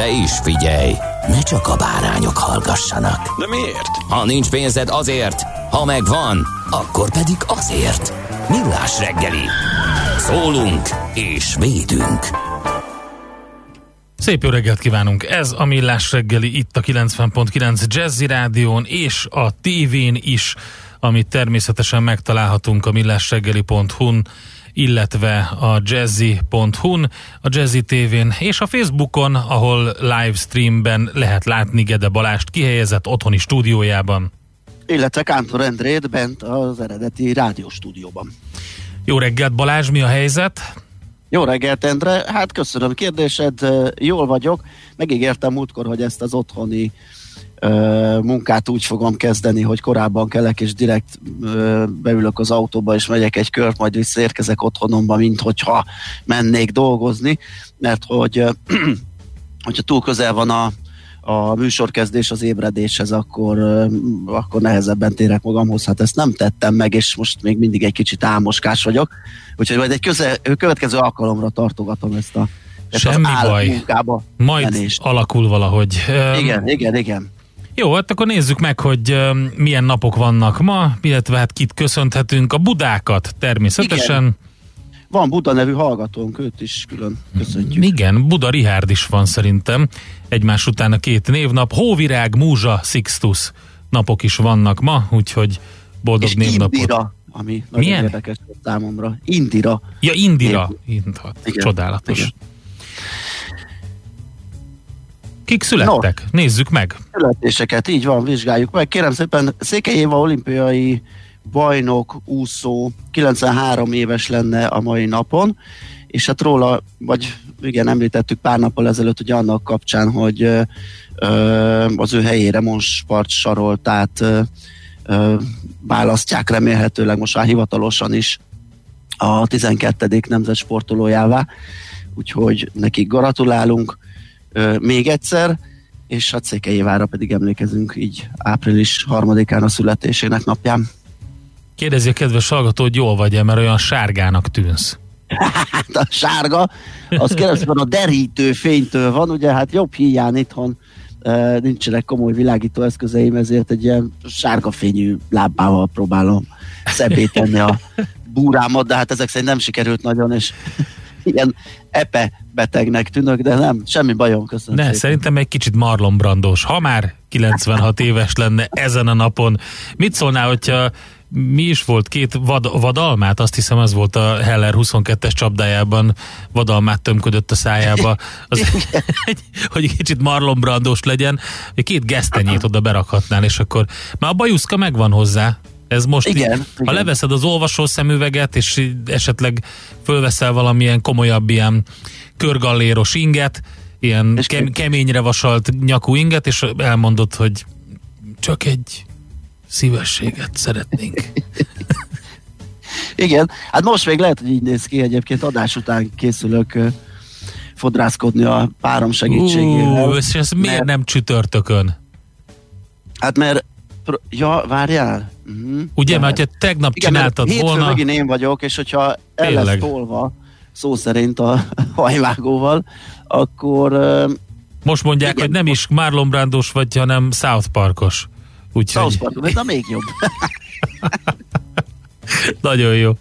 De is figyelj, ne csak a bárányok hallgassanak. De miért? Ha nincs pénzed azért, ha megvan, akkor pedig azért. Millás reggeli. Szólunk és védünk. Szép jó reggelt kívánunk! Ez a Millás reggeli itt a 90.9 Jazzy Rádión és a tévén is, amit természetesen megtalálhatunk a millásreggeli.hu-n illetve a jazzy.hu-n, a Jazzy TV-n és a Facebookon, ahol livestreamben lehet látni Gede Balást kihelyezett otthoni stúdiójában. Illetve Kántor Endrét bent az eredeti rádióstúdióban. Jó reggelt Balázs, mi a helyzet? Jó reggelt, Endre. Hát köszönöm kérdésed, jól vagyok. Megígértem múltkor, hogy ezt az otthoni munkát úgy fogom kezdeni, hogy korábban kelek, és direkt beülök az autóba, és megyek egy kört, majd visszaérkezek otthonomba, mint hogyha mennék dolgozni, mert hogy hogyha túl közel van a, a műsorkezdés az ébredéshez, akkor, akkor nehezebben térek magamhoz. Hát ezt nem tettem meg, és most még mindig egy kicsit álmoskás vagyok. Úgyhogy majd egy köze, következő alkalomra tartogatom ezt a ezt Semmi az baj. Majd menést. alakul valahogy. Igen, igen, igen. Jó, hát akkor nézzük meg, hogy milyen napok vannak ma, illetve hát kit köszönhetünk. A budákat természetesen. Igen, Van Buda nevű hallgatónk, őt is külön köszöntjük. Igen Buda Rihárd is van szerintem. Egymás után a két névnap. Hóvirág, Múzsa, Sixtus napok is vannak ma, úgyhogy boldog És névnapot. Indira, ami nagyon Milyen? érdekes számomra. Indira. Ja, Indira. Indira. Csodálatos. Igen. Kik születtek? Nézzük meg. Születéseket, így van, vizsgáljuk meg. Kérem szépen, Székely Éva olimpiai bajnok, úszó, 93 éves lenne a mai napon, és hát róla, vagy igen, említettük pár nappal ezelőtt, hogy annak kapcsán, hogy ö, az ő helyére Monspart Saroltát ö, ö, választják remélhetőleg most már hivatalosan is a 12. nemzet sportolójává, úgyhogy nekik gratulálunk ö, még egyszer, és a Székely Évára pedig emlékezünk így április harmadikán a születésének napján. Kérdezi a kedves hallgató, hogy jól vagy-e, mert olyan sárgának tűnsz. Hát a sárga, az kérem szépen a derítő fénytől van, ugye hát jobb hiány itthon nincsenek komoly világító eszközeim, ezért egy ilyen sárga fényű lábbával próbálom szebbé tenni a búrámat, de hát ezek szerint nem sikerült nagyon, és ilyen epe betegnek tűnök, de nem, semmi bajom, köszönöm Ne, szépen. szerintem egy kicsit Marlon Brandos. Ha már 96 éves lenne ezen a napon, mit szólnál, hogyha mi is volt két vad, vadalmát, azt hiszem az volt a Heller 22-es csapdájában, vadalmát tömködött a szájába, az, hogy egy kicsit Marlon Brandos legyen, hogy két gesztenyét oda berakhatnál, és akkor már a bajuszka megvan hozzá, ez most Igen, így, ha igen. leveszed az olvasó szemüveget, és esetleg fölveszel valamilyen komolyabb ilyen körgalléros inget, ilyen És kem, keményre vasalt nyakú inget, és elmondod, hogy csak egy szívességet szeretnénk. Igen, hát most még lehet, hogy így néz ki egyébként, adás után készülök fodrászkodni a párom segítségével. Ú, és ez miért Mert- nem csütörtökön? Hát mert, pro- ja, várjál. Uh-huh. Ugye, mert ha tegnap Igen, mert csináltad hétfő volna, megint én vagyok, és hogyha el lesz Tényleg. tolva, szó szerint a hajvágóval, akkor most mondják, Igen. hogy nem is Marlon Brandos vagy, hanem South Parkos. Úgyhogy South Park, ez a még jobb. nagyon jó.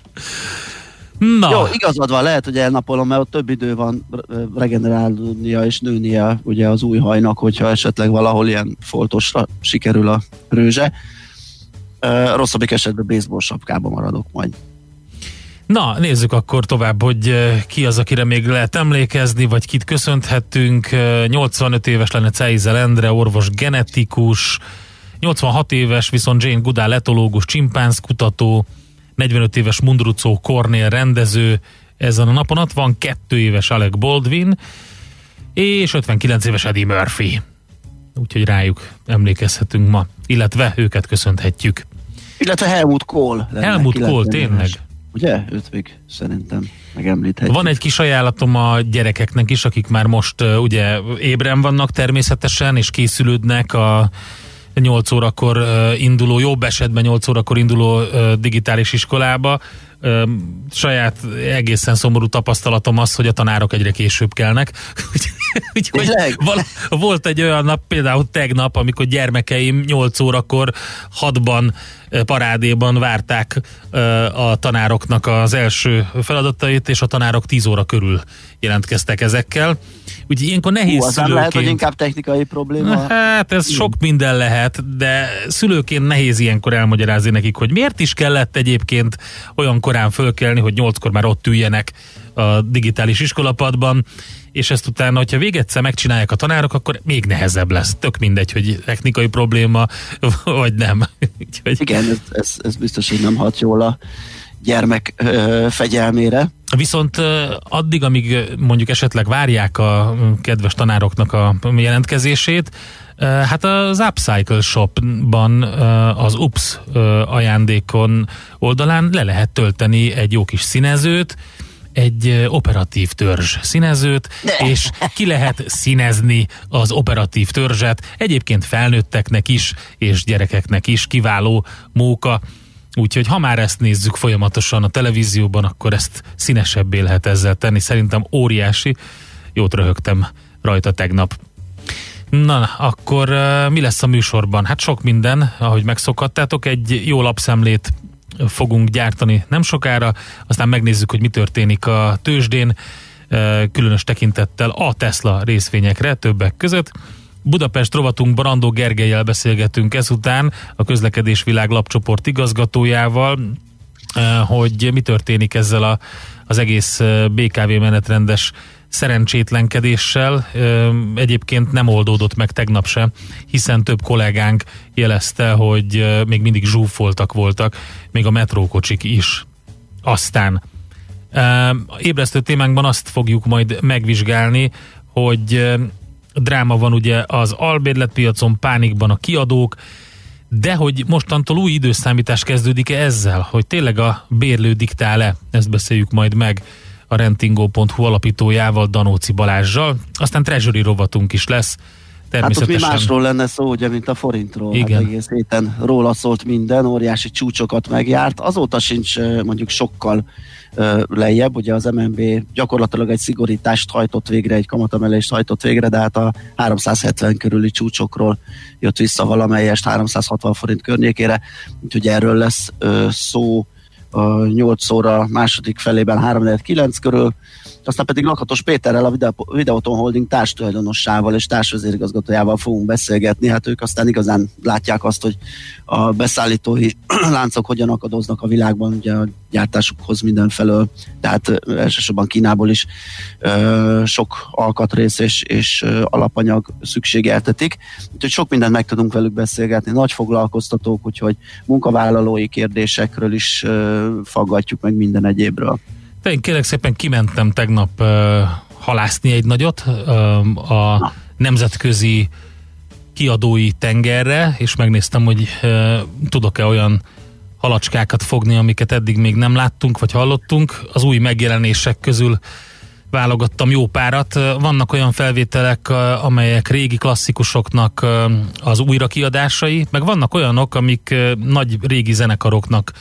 Na, Jó, igazad van, lehet, hogy elnapolom, mert ott több idő van regenerálnia és nőnie ugye az új hajnak, hogyha esetleg valahol ilyen foltosra sikerül a rőzse. Rosszabbik esetben baseball sapkába maradok majd. Na, nézzük akkor tovább, hogy ki az, akire még lehet emlékezni, vagy kit köszönthettünk. Eh, 85 éves lenne Ceizel Endre, orvos genetikus, 86 éves viszont Jane Goodall etológus, csimpánz kutató, 45 éves Mundrucó Cornél rendező, ezen a napon ott van 2 éves Alec Baldwin, és 59 éves Eddie Murphy. Úgyhogy rájuk emlékezhetünk ma, illetve őket köszönhetjük. Illetve Helmut Kohl. Helmut 90 Kohl, éves. tényleg? Ugye? Őt még szerintem megemlíthetjük. Van egy kis ajánlatom a gyerekeknek is, akik már most ugye ébren vannak természetesen, és készülődnek a 8 órakor induló, jobb esetben 8 órakor induló digitális iskolába. Saját egészen szomorú tapasztalatom az, hogy a tanárok egyre később kelnek. Úgyhogy val- volt egy olyan nap, például tegnap, amikor gyermekeim 8 órakor 6-ban eh, parádéban várták a tanároknak az első feladatait, és a tanárok 10 óra körül jelentkeztek ezekkel. Úgyhogy ilyenkor nehéz Hú, az nem lehet, hogy szülőként... inkább technikai probléma. Hát ez sok minden lehet, de szülőként nehéz ilyenkor elmagyarázni nekik, hogy miért is kellett egyébként olyan korán fölkelni, hogy nyolckor már ott üljenek a digitális iskolapadban, és ezt utána, hogyha végedszer megcsinálják a tanárok, akkor még nehezebb lesz. Tök mindegy, hogy technikai probléma, vagy nem. Úgyhogy Igen, ez, ez, ez biztos, hogy nem hat jól a gyermek ö, fegyelmére. Viszont addig, amíg mondjuk esetleg várják a kedves tanároknak a jelentkezését, hát az Upcycle Shopban az UPS ajándékon oldalán le lehet tölteni egy jó kis színezőt, egy operatív törzs színezőt, és ki lehet színezni az operatív törzset. Egyébként felnőtteknek is, és gyerekeknek is kiváló móka. Úgyhogy ha már ezt nézzük folyamatosan a televízióban, akkor ezt színesebbé lehet ezzel tenni. Szerintem óriási. Jót röhögtem rajta tegnap. Na, akkor mi lesz a műsorban? Hát sok minden, ahogy megszokhattátok. Egy jó lapszemlét fogunk gyártani nem sokára, aztán megnézzük, hogy mi történik a tőzsdén, különös tekintettel a Tesla részvényekre többek között. Budapest rovatunkban Andó Gergelyel beszélgetünk ezután, a közlekedésvilág lapcsoport igazgatójával, eh, hogy mi történik ezzel a, az egész eh, BKV menetrendes szerencsétlenkedéssel. Eh, Egyébként nem oldódott meg tegnap se, hiszen több kollégánk jelezte, hogy még mindig zsúfoltak voltak, még a metrókocsik is. Aztán ébresztő témánkban azt fogjuk majd megvizsgálni, hogy dráma van ugye az albérletpiacon, pánikban a kiadók, de hogy mostantól új időszámítás kezdődik-e ezzel, hogy tényleg a bérlő diktál-e, ezt beszéljük majd meg a rentingo.hu alapítójával, Danóci Balázsjal. Aztán treasury rovatunk is lesz, Hát ott mi természetesen. másról lenne szó, ugye, mint a forintról. Igen. Hát egész héten róla szólt minden, óriási csúcsokat megjárt. Azóta sincs mondjuk sokkal lejjebb, ugye az MNB gyakorlatilag egy szigorítást hajtott végre, egy kamatemelést hajtott végre, de hát a 370 körüli csúcsokról jött vissza valamelyest 360 forint környékére, úgyhogy erről lesz szó a 8 óra második felében 349 körül, aztán pedig Lakatos Péterrel, a Videoton Holding társtulajdonossával és társvezérigazgatójával fogunk beszélgetni. Hát ők aztán igazán látják azt, hogy a beszállítói láncok hogyan akadoznak a világban, ugye a gyártásukhoz mindenfelől, tehát elsősorban Kínából is ö, sok alkatrész és, és alapanyag szükségeltetik. Úgyhogy sok mindent meg tudunk velük beszélgetni, nagy foglalkoztatók, úgyhogy munkavállalói kérdésekről is ö, faggatjuk meg minden egyébről. De én kérlek szépen kimentem tegnap uh, halászni egy nagyot uh, a nemzetközi kiadói tengerre, és megnéztem, hogy uh, tudok-e olyan halacskákat fogni, amiket eddig még nem láttunk, vagy hallottunk. Az új megjelenések közül válogattam jó párat. Vannak olyan felvételek, amelyek régi klasszikusoknak az újrakiadásai, meg vannak olyanok, amik nagy régi zenekaroknak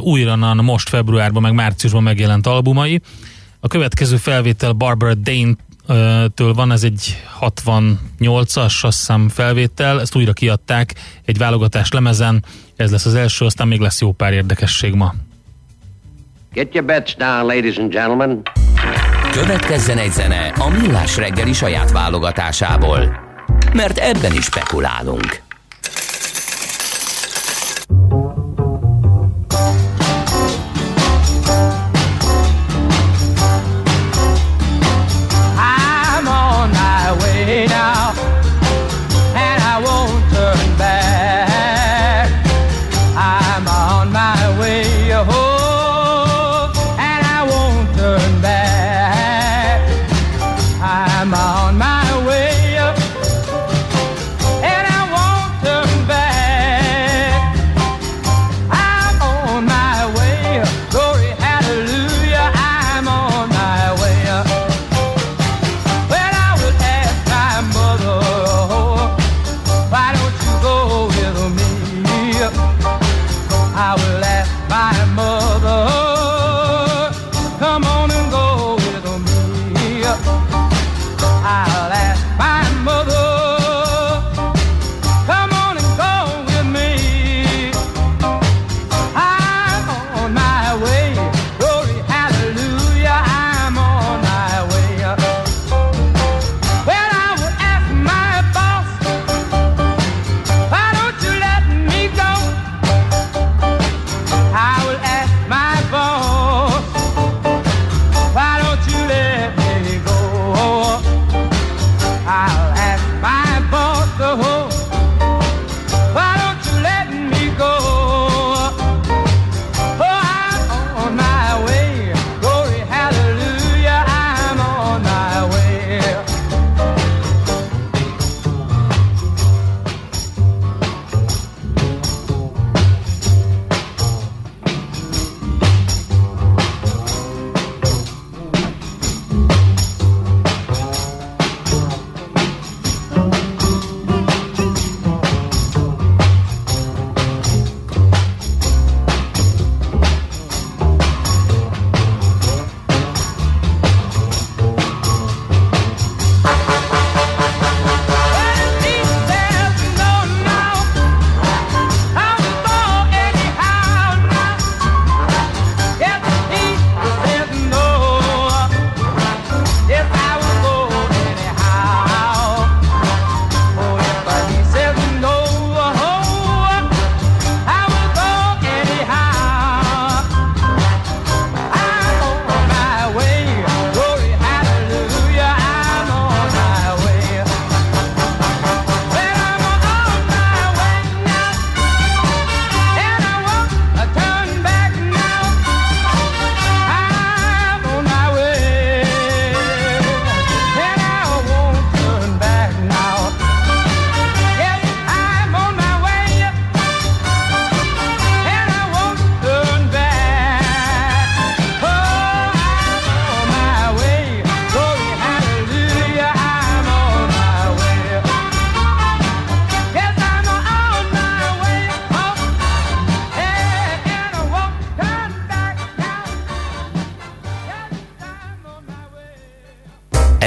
újranan most februárban, meg márciusban megjelent albumai. A következő felvétel Barbara Dane től van, ez egy 68-as azt hiszem felvétel, ezt újra kiadták egy válogatás lemezen, ez lesz az első, aztán még lesz jó pár érdekesség ma. Get your bets down, ladies and gentlemen. Következzen egy zene a Millás reggeli saját válogatásából. Mert ebben is spekulálunk.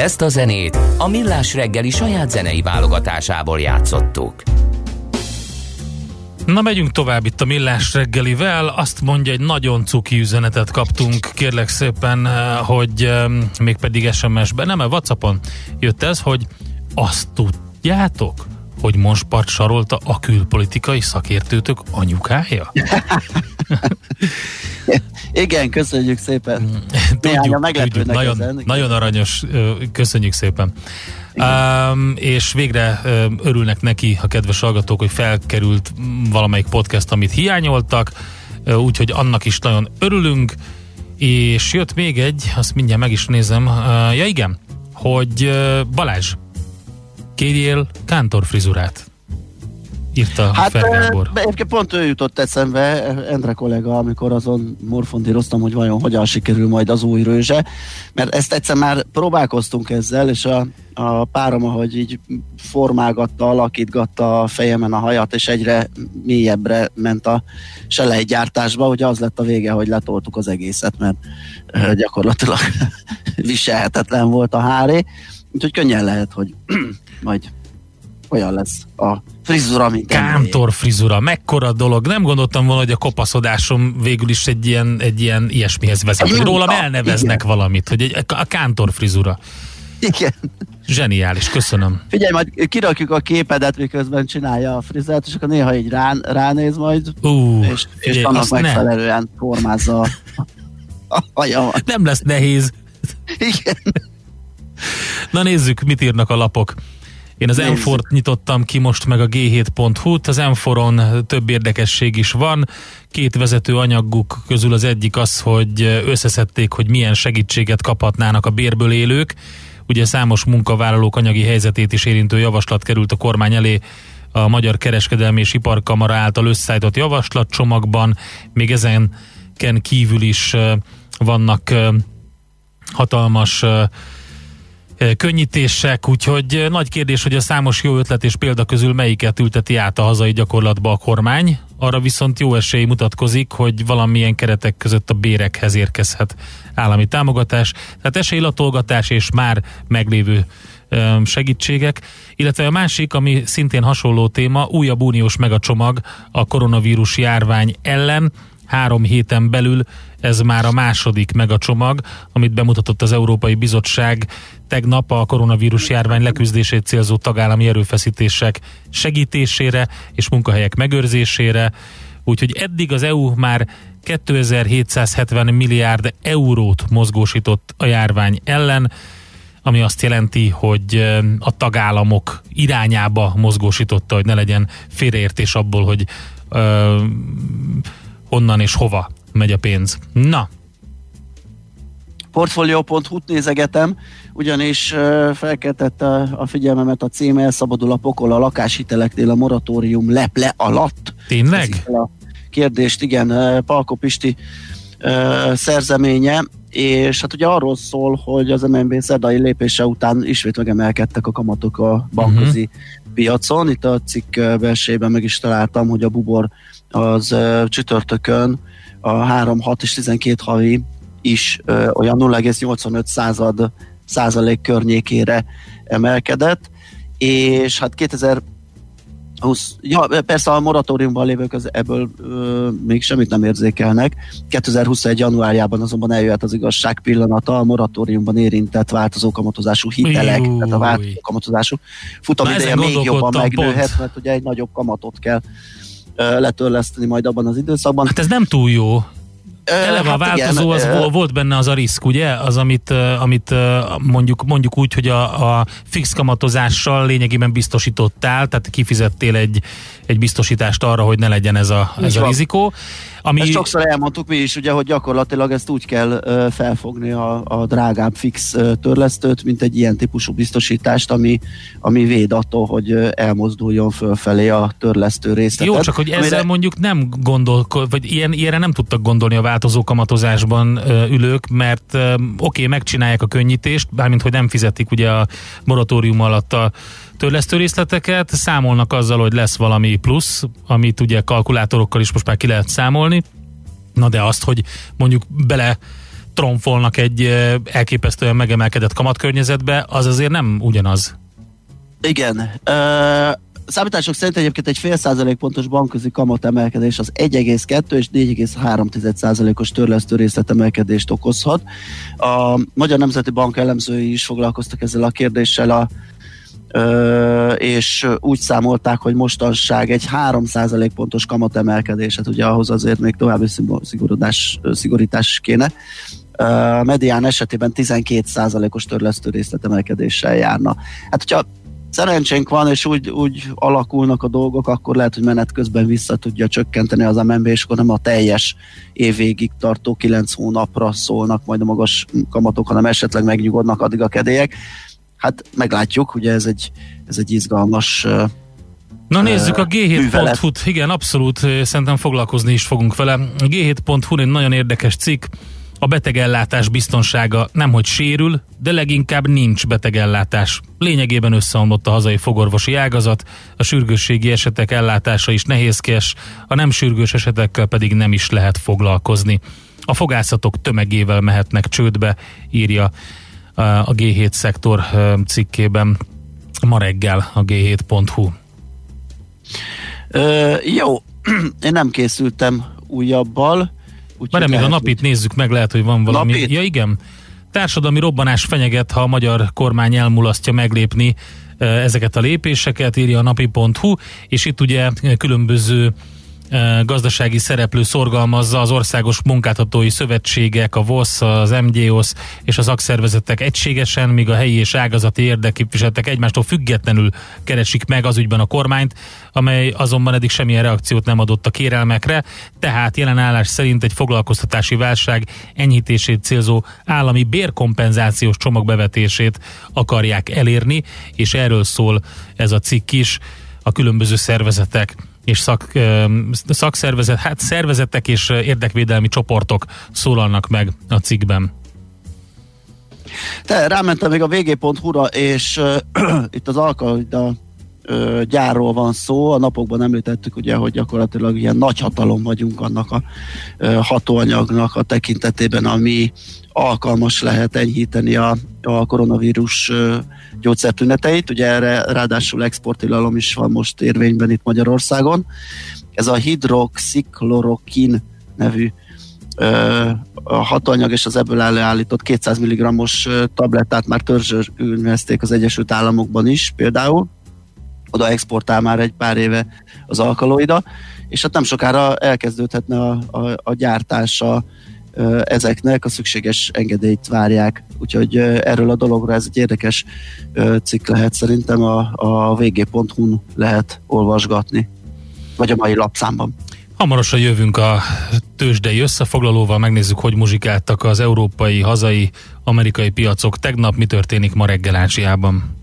Ezt a zenét a Millás reggeli saját zenei válogatásából játszottuk. Na megyünk tovább itt a Millás reggelivel. Azt mondja, egy nagyon cuki üzenetet kaptunk, kérlek szépen, eh, hogy mégpedig SMS-ben, nem, a Whatsappon jött ez, hogy azt tudjátok, hogy Monspart sarolta a külpolitikai szakértőtök anyukája? Igen, köszönjük szépen. Tudjuk, meglepődnek nagyon, ezen. nagyon aranyos, köszönjük szépen. Um, és végre ö, örülnek neki a kedves hallgatók, hogy felkerült valamelyik podcast, amit hiányoltak, úgyhogy annak is nagyon örülünk, és jött még egy, azt mindjárt meg is nézem, uh, ja igen, hogy uh, Balázs, kérjél kántor frizurát. Írta Hát Fergábor. eh, egyébként pont ő jutott eszembe, Endre kollega, amikor azon morfondíroztam, hogy vajon hogyan sikerül majd az új rőzse, mert ezt egyszer már próbálkoztunk ezzel, és a, a párom, ahogy így formálgatta, alakítgatta a fejemen a hajat, és egyre mélyebbre ment a selejgyártásba, ugye az lett a vége, hogy letoltuk az egészet, mert eh, gyakorlatilag viselhetetlen volt a háré, úgyhogy könnyen lehet, hogy majd olyan lesz a frizura, mint Kántor frizura, mekkora dolog. Nem gondoltam volna, hogy a kopaszodásom végül is egy ilyen, egy ilyen ilyesmihez vezet. Hogy rólam Minta, elneveznek igen. valamit, hogy egy, a kántor frizura. Igen. Zseniális, köszönöm. Figyelj, majd kirakjuk a képedet, miközben csinálja a frizert, és akkor néha így rá, ránéz majd, Ú, és, és figyelj, annak azt ne. megfelelően formázza a, a hajamat. Nem lesz nehéz. Igen. Na nézzük, mit írnak a lapok. Én az m nyitottam ki most meg a g7.hu-t, az m több érdekesség is van. Két vezető anyaguk közül az egyik az, hogy összeszedték, hogy milyen segítséget kaphatnának a bérből élők. Ugye számos munkavállalók anyagi helyzetét is érintő javaslat került a kormány elé a Magyar Kereskedelmi és Iparkamara által összeállított javaslatcsomagban. Még ezenken kívül is vannak hatalmas könnyítések, úgyhogy nagy kérdés, hogy a számos jó ötlet és példa közül melyiket ülteti át a hazai gyakorlatba a kormány. Arra viszont jó esély mutatkozik, hogy valamilyen keretek között a bérekhez érkezhet állami támogatás. Tehát esélylatolgatás és már meglévő segítségek, illetve a másik, ami szintén hasonló téma, újabb uniós megacsomag a koronavírus járvány ellen, három héten belül ez már a második megacsomag, amit bemutatott az Európai Bizottság tegnap a koronavírus járvány leküzdését célzó tagállami erőfeszítések segítésére és munkahelyek megőrzésére. Úgyhogy eddig az EU már 2770 milliárd eurót mozgósított a járvány ellen, ami azt jelenti, hogy ö, a tagállamok irányába mozgósította, hogy ne legyen félreértés abból, hogy ö, honnan és hova megy a pénz. Na, Portfolio.hu-t nézegetem, ugyanis felkeltette a, figyelmemet a cím, elszabadul a pokol a lakáshiteleknél a moratórium leple alatt. tényleg? Fel a kérdést, igen, Palko Pisti szerzeménye, és hát ugye arról szól, hogy az MNB szerdai lépése után ismét megemelkedtek a kamatok a bankközi uh-huh. piacon. Itt a cikk belsejében meg is találtam, hogy a bubor az csütörtökön a 3, 6 és 12 havi is ö, olyan 0,85 század százalék környékére emelkedett, és hát 2020, ja, persze a moratóriumban lévők az ebből ö, még semmit nem érzékelnek. 2021. januárjában azonban eljöhet az igazság pillanata, a moratóriumban érintett változó kamatozású hitelek, Júj. tehát a változó kamatozású futamideje még jobban megnőhet, pont. mert ugye egy nagyobb kamatot kell ö, letörleszteni majd abban az időszakban. Hát ez nem túl jó. Eleve a hát változó, igen, az ö, vo- volt benne az a risk, ugye? Az, amit, amit mondjuk, mondjuk úgy, hogy a, a fix kamatozással lényegében biztosítottál, tehát kifizettél egy, egy biztosítást arra, hogy ne legyen ez a, ez a rizikó. Ami, Ezt sokszor elmondtuk mi is, ugye, hogy gyakorlatilag ezt úgy kell felfogni a, a drágább fix törlesztőt, mint egy ilyen típusú biztosítást, ami, ami véd attól, hogy elmozduljon fölfelé a törlesztő részletet. Jó, csak hogy ezzel amire- mondjuk nem gondol, vagy ilyen, ilyenre nem tudtak gondolni a változó kamatozásban ülők, mert oké, okay, megcsinálják a könnyítést, bármint hogy nem fizetik ugye a moratórium alatt a törlesztő részleteket, számolnak azzal, hogy lesz valami plusz, amit ugye kalkulátorokkal is most már ki lehet számolni, na de azt, hogy mondjuk bele tromfolnak egy elképesztően megemelkedett kamatkörnyezetbe, az azért nem ugyanaz. Igen. Ö, számítások szerint egyébként egy fél százalék pontos bankközi kamat emelkedés az 1,2 és 4,3 százalékos törlesztő részletemelkedést okozhat. A Magyar Nemzeti Bank elemzői is foglalkoztak ezzel a kérdéssel a Ö, és úgy számolták, hogy mostanság egy 3 pontos kamatemelkedés, hát ugye ahhoz azért még további szigor- szigorodás, szigorítás kéne. Ö, medián esetében 12 os törlesztő részletemelkedéssel járna. Hát hogyha szerencsénk van, és úgy, úgy alakulnak a dolgok, akkor lehet, hogy menet közben vissza tudja csökkenteni az MNB, és akkor nem a teljes évvégig tartó 9 hónapra szólnak majd a magas kamatok, hanem esetleg megnyugodnak addig a kedélyek. Hát meglátjuk, ugye ez egy, ez egy izgalmas Na nézzük a művelet. G7.hu-t. Igen, abszolút szerintem foglalkozni is fogunk vele. A G7.hu egy nagyon érdekes cikk. A betegellátás biztonsága nemhogy sérül, de leginkább nincs betegellátás. Lényegében összeomlott a hazai fogorvosi ágazat, a sürgősségi esetek ellátása is nehézkes, a nem sürgős esetekkel pedig nem is lehet foglalkozni. A fogászatok tömegével mehetnek csődbe, írja a G7 szektor cikkében ma reggel a g7.hu. Ö, jó, én nem készültem újabbal. Úgyhogy Várj, még a napit nézzük meg, lehet, hogy van valami. Napit? Ja igen, társadalmi robbanás fenyeget, ha a magyar kormány elmulasztja meglépni e, ezeket a lépéseket, írja a napi.hu, és itt ugye különböző gazdasági szereplő szorgalmazza az országos munkáltatói szövetségek, a VOSZ, az MGOS és az szakszervezetek egységesen, míg a helyi és ágazati érdekképviseletek egymástól függetlenül keresik meg az ügyben a kormányt, amely azonban eddig semmilyen reakciót nem adott a kérelmekre, tehát jelen állás szerint egy foglalkoztatási válság enyhítését célzó állami bérkompenzációs csomag bevetését akarják elérni, és erről szól ez a cikk is, a különböző szervezetek és szak, szakszervezet, hát szervezetek és érdekvédelmi csoportok szólalnak meg a cikkben. Te, rámentem még a vg.hu-ra, és uh, itt az Alkalida uh, gyárról van szó. A napokban említettük ugye, hogy gyakorlatilag ilyen nagy hatalom vagyunk annak a uh, hatóanyagnak a tekintetében, ami alkalmas lehet enyhíteni a, a koronavírus uh, gyógyszertüneteit. Ugye erre ráadásul exportilalom is van most érvényben itt Magyarországon. Ez a hidroxiklorokin nevű ö, a hatóanyag és az ebből előállított 200 mg-os ö, tablettát már törzsölmezték az Egyesült Államokban is például. Oda exportál már egy pár éve az alkaloida, és hát nem sokára elkezdődhetne a, a, a gyártása ezeknek, a szükséges engedélyt várják. Úgyhogy erről a dologról ez egy érdekes cikk lehet szerintem a, a vg.hu-n lehet olvasgatni, vagy a mai lapszámban. Hamarosan jövünk a tőzsdei összefoglalóval, megnézzük, hogy muzsikáltak az európai, hazai, amerikai piacok tegnap, mi történik ma reggel Ázsiában.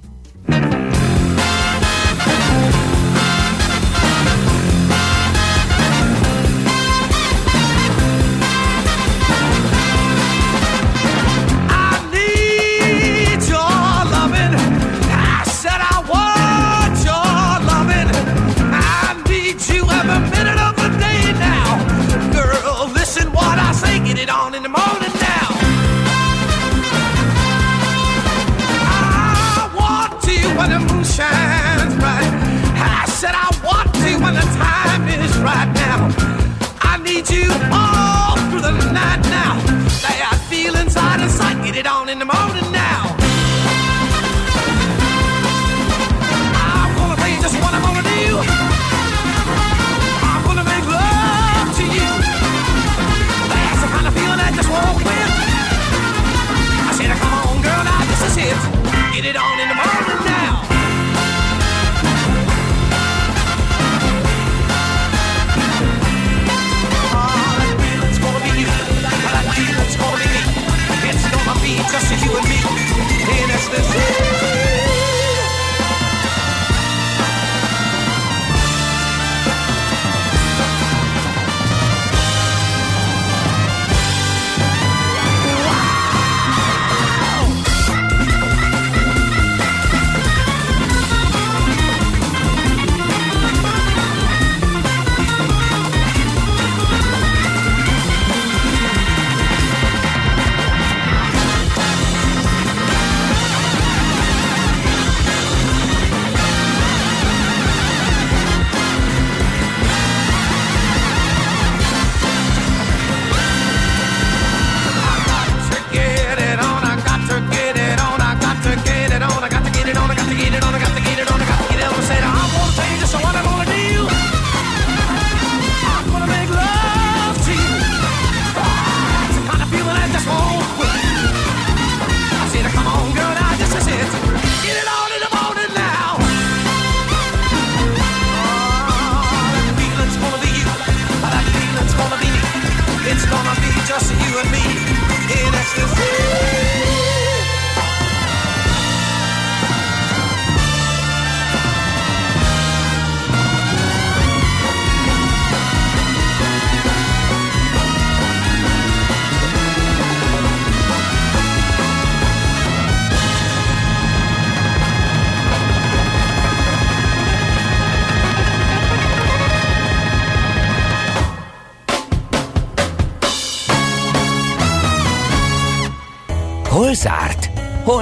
In the morning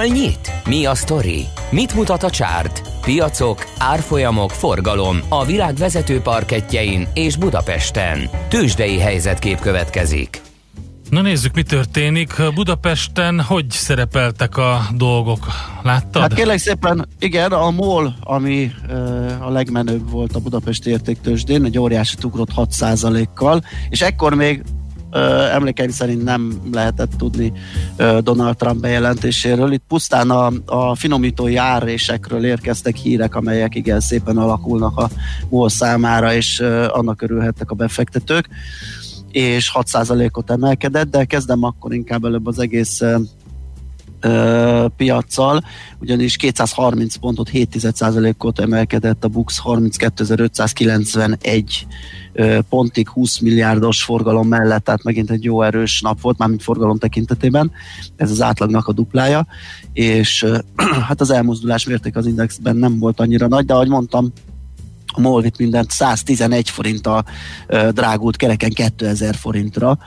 nyit? Mi a sztori? Mit mutat a csárt? Piacok, árfolyamok, forgalom a világ vezető parketjein és Budapesten. Tősdei helyzetkép következik. Na nézzük, mi történik. Budapesten hogy szerepeltek a dolgok? Láttad? Hát kérlek szépen, igen, a MOL, ami ö, a legmenőbb volt a Budapesti értéktősdén, egy óriási ugrott 6%-kal, és ekkor még emlékeim szerint nem lehetett tudni Donald Trump bejelentéséről. Itt pusztán a, a finomítói árrésekről érkeztek hírek, amelyek igen szépen alakulnak a MOL számára, és annak örülhettek a befektetők és 6%-ot emelkedett, de kezdem akkor inkább előbb az egész ö, piaccal, ugyanis 230 pontot 7%-ot emelkedett a Bux 32.591 ö, pontig 20 milliárdos forgalom mellett, tehát megint egy jó erős nap volt, mármint forgalom tekintetében, ez az átlagnak a duplája, és ö, hát az elmozdulás mérték az indexben nem volt annyira nagy, de ahogy mondtam, a MOL itt mindent 111 forinttal drágult kereken 2000 forintra,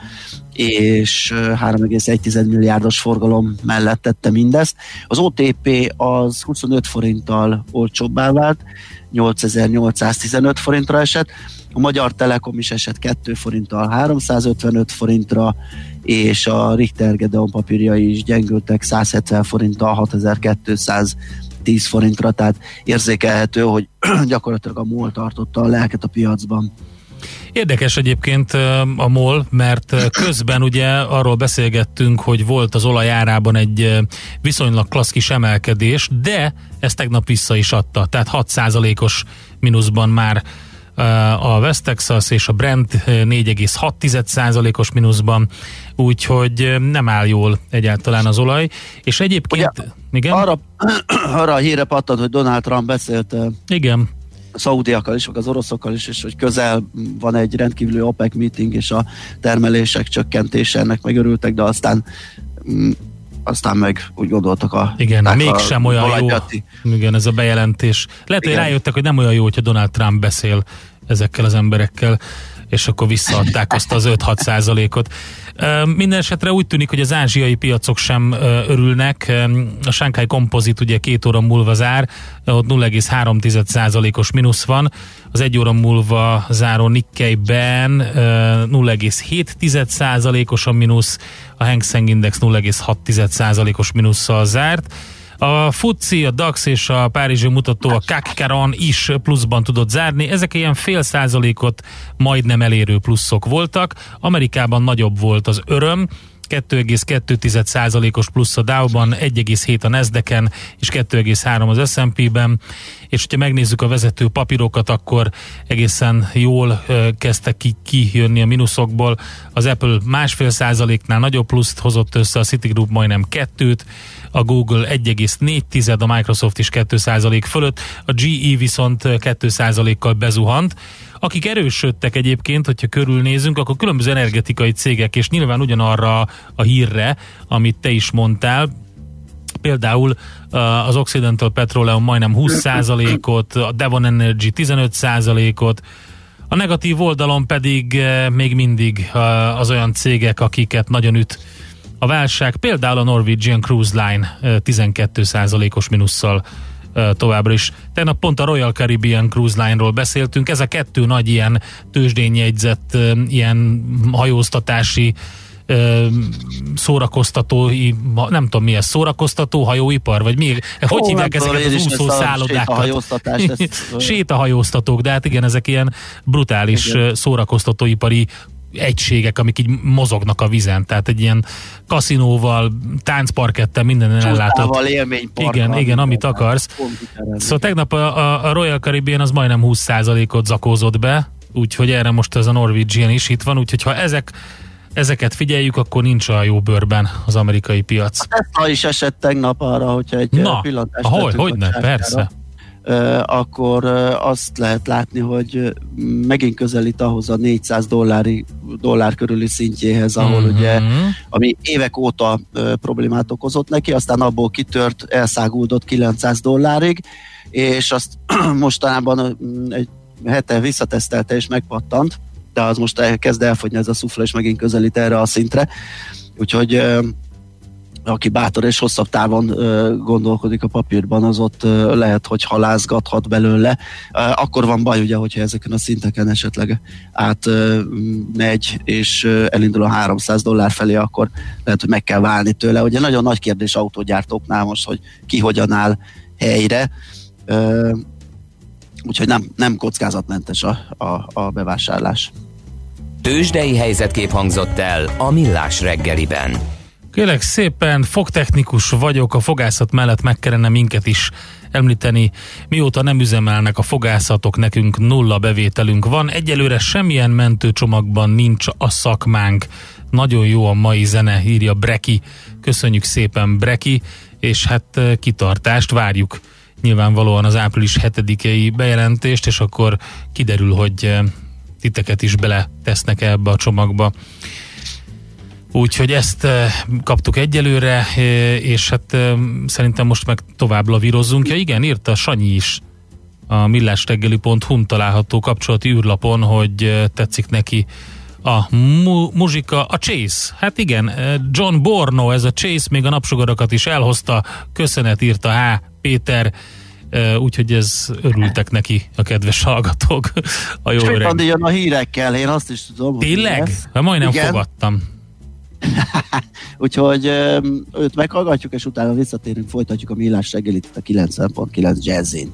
és ö, 3,1 milliárdos forgalom mellett tette mindezt. Az OTP az 25 forinttal olcsóbbá vált, 8815 forintra esett, a Magyar Telekom is esett 2 forinttal 355 forintra, és a Richter Gedeon papírjai is gyengültek 170 forinttal 6200 10 forintra, tehát érzékelhető, hogy gyakorlatilag a MOL tartotta a lelket a piacban. Érdekes egyébként a MOL, mert közben ugye arról beszélgettünk, hogy volt az olajárában egy viszonylag klassz kis emelkedés, de ezt tegnap vissza is adta, tehát 6%-os mínuszban már a West Texas és a Brent ö, 4,6%-os mínuszban, úgyhogy nem áll jól egyáltalán az olaj, és egyébként... Ugye, igen? Arra, arra a híre pattant, hogy Donald Trump beszélt Igen. Szaudiakkal is, meg az oroszokkal is, és hogy közel van egy rendkívüli OPEC meeting, és a termelések csökkentése ennek megörültek, de aztán mm, aztán meg úgy gondoltak a... Igen, a mégsem olyan jó. olajpiaci- Igen, ez a bejelentés. Lehet, hogy Igen. rájöttek, hogy nem olyan jó, hogyha Donald Trump beszél ezekkel az emberekkel, és akkor visszaadták azt az 5-6 százalékot. Minden esetre úgy tűnik, hogy az ázsiai piacok sem örülnek. A Shanghai Composite ugye két óra múlva zár, ott 0,3 százalékos mínusz van. Az egy óra múlva záró Nikkei-ben ö, 0,7 százalékos a mínusz, a Hang Seng Index 0,6 százalékos mínusszal zárt. A FUCI, a DAX és a Párizsi mutató, a CAC 40 is pluszban tudott zárni. Ezek ilyen fél százalékot majdnem elérő pluszok voltak. Amerikában nagyobb volt az öröm, 2,2%-os plusz a Dow-ban, 1,7 a Nasdaq-en és 2,3 az S&P-ben, és hogyha megnézzük a vezető papírokat, akkor egészen jól kezdtek ki, kijönni a mínuszokból. Az Apple másfél százaléknál nagyobb pluszt hozott össze, a Citigroup majdnem kettőt, a Google 1,4, a Microsoft is 2 százalék fölött, a GE viszont 2 százalékkal bezuhant. Akik erősödtek egyébként, hogyha körülnézünk, akkor különböző energetikai cégek, és nyilván ugyanarra a hírre, amit te is mondtál, Például uh, az Occidental Petroleum majdnem 20%-ot, a Devon Energy 15%-ot, a negatív oldalon pedig uh, még mindig uh, az olyan cégek, akiket nagyon üt a válság, például a Norwegian Cruise Line uh, 12%-os minusszal továbbra is. Tegnap pont a Royal Caribbean Cruise Line-ról beszéltünk, ez a kettő nagy ilyen tőzsdén jegyzett ilyen hajóztatási szórakoztatói, nem tudom mi ez, szórakoztató hajóipar, vagy mi? Hogy Ó, hívják tudom, ezeket az úszó szállodákat? Sétahajóztatók, de hát igen, ezek ilyen brutális Igen. szórakoztatóipari egységek, amik így mozognak a vizen, tehát egy ilyen kaszinóval, táncparkettel, minden ellátott. élményparkkal, Igen, igen, amit akarsz. Szóval tegnap a, a, a Royal Caribbean az majdnem 20%-ot zakózott be, úgyhogy erre most ez a Norwegian is itt van, úgyhogy ha ezek ezeket figyeljük, akkor nincs a jó bőrben az amerikai piac. Tesla is esett tegnap arra, hogyha egy Na, pillantást ahogy, a hogyne, csártyára, persze. Akkor azt lehet látni, hogy megint közelít ahhoz a 400 dollári, dollár körüli szintjéhez, ahol Mhm. ugye, ami évek óta problémát okozott neki, aztán abból kitört, elszáguldott 900 dollárig, és azt mostanában egy hete visszatesztelte és megpattant, de az most kezd elfogyni ez a szufla, és megint közelít erre a szintre. Úgyhogy aki bátor és hosszabb távon ö, gondolkodik a papírban, az ott ö, lehet, hogy halázgathat belőle. Akkor van baj, ugye, hogyha ezeken a szinteken esetleg át ö, megy, és elindul a 300 dollár felé, akkor lehet, hogy meg kell válni tőle. Ugye nagyon nagy kérdés autógyártóknál most, hogy ki hogyan áll helyre. Ö, úgyhogy nem, nem kockázatmentes a, a, a bevásárlás. Tőzsdei helyzetkép hangzott el a Millás reggeliben. Kérlek szépen, fogtechnikus vagyok, a fogászat mellett meg kellene minket is említeni. Mióta nem üzemelnek a fogászatok, nekünk nulla bevételünk van. Egyelőre semmilyen mentőcsomagban nincs a szakmánk. Nagyon jó a mai zene, írja Breki. Köszönjük szépen Breki, és hát eh, kitartást várjuk nyilvánvalóan az április 7-i bejelentést, és akkor kiderül, hogy eh, titeket is bele tesznek ebbe a csomagba. Úgyhogy ezt eh, kaptuk egyelőre, eh, és hát eh, szerintem most meg tovább lavírozzunk. Ja igen, írta Sanyi is a millásreggeli.hu található kapcsolati űrlapon, hogy tetszik neki a mu- muzsika, a Chase. Hát igen, John Borno, ez a Chase még a napsugarakat is elhozta. Köszönet írta H. Péter, úgyhogy ez örültek neki a kedves hallgatók. A jó öreg. A hírekkel, én azt is tudom. hogy Tényleg? Hát majdnem Igen. fogadtam. Úgyhogy őt meghallgatjuk, és utána visszatérünk, folytatjuk a millás reggelit itt a 90.9 Jazzin.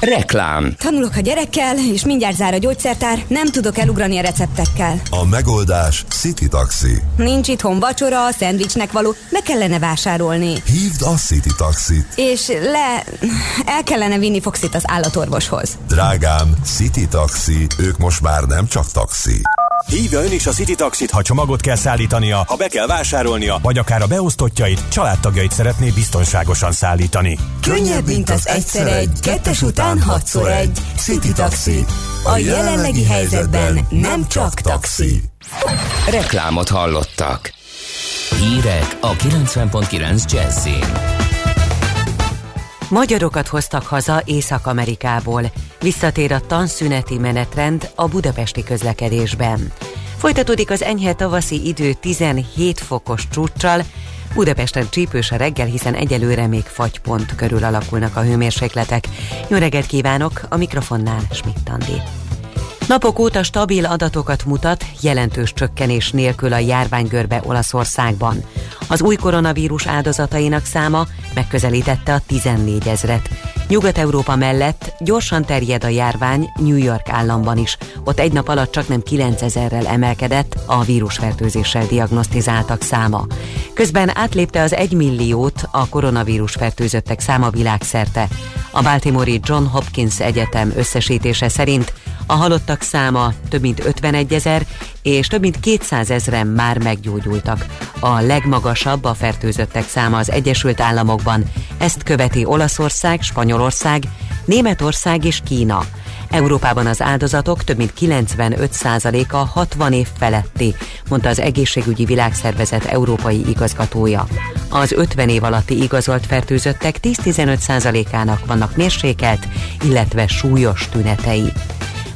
Reklám Tanulok a gyerekkel, és mindjárt zár a gyógyszertár, nem tudok elugrani a receptekkel. A megoldás City Taxi. Nincs itthon vacsora, szendvicsnek való, meg kellene vásárolni. Hívd a City Taxit. És le... el kellene vinni Foxit az állatorvoshoz. Drágám, City Taxi, ők most már nem csak taxi. Hívja ön is a City Taxit, ha csomagot kell szállítania, ha be kell vásárolnia, vagy akár a beosztottjait, családtagjait szeretné biztonságosan szállítani. Könnyebb, mint az egyszer egy, kettes után hatszor egy. City Taxi. A jelenlegi helyzetben nem csak taxi. Reklámot hallottak. Hírek a 90.9 Jazzin. Magyarokat hoztak haza Észak-Amerikából. Visszatér a tanszüneti menetrend a budapesti közlekedésben. Folytatódik az enyhe tavaszi idő 17 fokos csúccsal, Budapesten csípős a reggel, hiszen egyelőre még fagypont körül alakulnak a hőmérsékletek. Jó reggelt kívánok, a mikrofonnál Schmidt Andi. Napok óta stabil adatokat mutat, jelentős csökkenés nélkül a járványgörbe Olaszországban. Az új koronavírus áldozatainak száma megközelítette a 14 ezret. Nyugat-Európa mellett gyorsan terjed a járvány New York államban is. Ott egy nap alatt csak nem 9 ezerrel emelkedett a vírusfertőzéssel diagnosztizáltak száma. Közben átlépte az 1 milliót a koronavírus fertőzöttek száma világszerte. A Baltimore John Hopkins Egyetem összesítése szerint a halottak száma több mint 51 ezer, és több mint 200 ezeren már meggyógyultak. A legmagasabb a fertőzöttek száma az Egyesült Államokban. Ezt követi Olaszország, Spanyolország, Németország és Kína. Európában az áldozatok több mint 95%-a 60 év feletti, mondta az Egészségügyi Világszervezet európai igazgatója. Az 50 év alatti igazolt fertőzöttek 10-15%-ának vannak mérsékelt, illetve súlyos tünetei.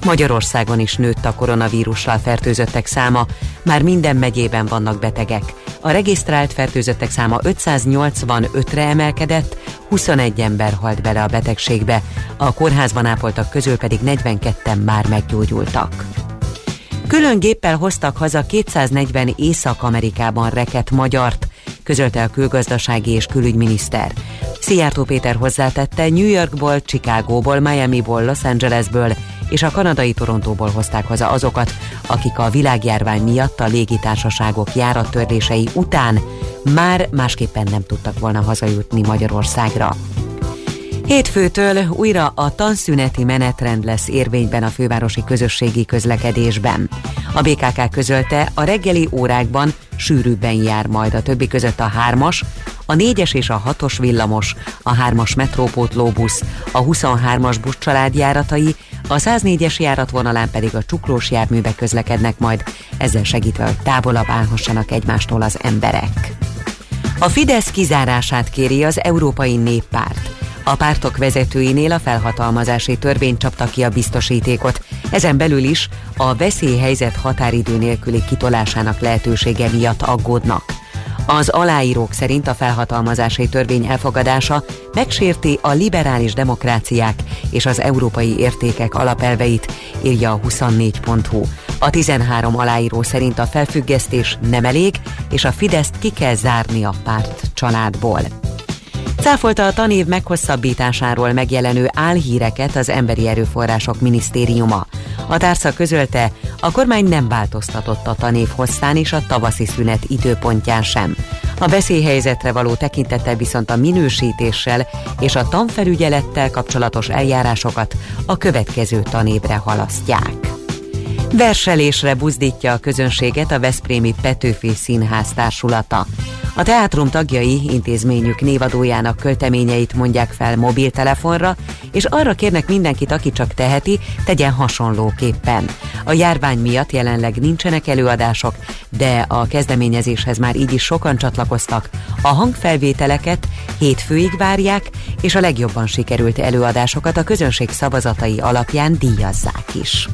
Magyarországon is nőtt a koronavírussal fertőzöttek száma, már minden megyében vannak betegek. A regisztrált fertőzöttek száma 585-re emelkedett, 21 ember halt bele a betegségbe, a kórházban ápoltak közül pedig 42-en már meggyógyultak. Külön géppel hoztak haza 240 Észak-Amerikában rekett magyart, közölte a külgazdasági és külügyminiszter. Szijjártó Péter hozzátette, New Yorkból, Chicagóból, Miamiból, Los Angelesből és a kanadai Torontóból hozták haza azokat, akik a világjárvány miatt a légitársaságok járattörlései után már másképpen nem tudtak volna hazajutni Magyarországra. Hétfőtől újra a tanszüneti menetrend lesz érvényben a fővárosi közösségi közlekedésben. A BKK közölte, a reggeli órákban sűrűbben jár majd a többi között a 3-as, a 4-es és a 6-os villamos, a 3-as metrópótlóbusz, a 23-as busz családjáratai, a 104-es járatvonalán pedig a csuklós járművek közlekednek majd, ezzel segítve, hogy távolabb állhassanak egymástól az emberek. A Fidesz kizárását kéri az Európai Néppárt. A pártok vezetőinél a felhatalmazási törvény csapta ki a biztosítékot. Ezen belül is a veszélyhelyzet határidő nélküli kitolásának lehetősége miatt aggódnak. Az aláírók szerint a felhatalmazási törvény elfogadása megsérti a liberális demokráciák és az európai értékek alapelveit, írja a 24.hu. A 13 aláíró szerint a felfüggesztés nem elég, és a Fideszt ki kell zárni a párt családból. Cáfolta a tanév meghosszabbításáról megjelenő álhíreket az Emberi Erőforrások Minisztériuma. A társza közölte, a kormány nem változtatott a tanév hosszán és a tavaszi szünet időpontján sem. A veszélyhelyzetre való tekintettel viszont a minősítéssel és a tanfelügyelettel kapcsolatos eljárásokat a következő tanévre halasztják. Verselésre buzdítja a közönséget a Veszprémi Petőfi Színház társulata. A teátrum tagjai intézményük névadójának költeményeit mondják fel mobiltelefonra, és arra kérnek mindenkit, aki csak teheti, tegyen hasonlóképpen. A járvány miatt jelenleg nincsenek előadások, de a kezdeményezéshez már így is sokan csatlakoztak. A hangfelvételeket hétfőig várják, és a legjobban sikerült előadásokat a közönség szavazatai alapján díjazzák is.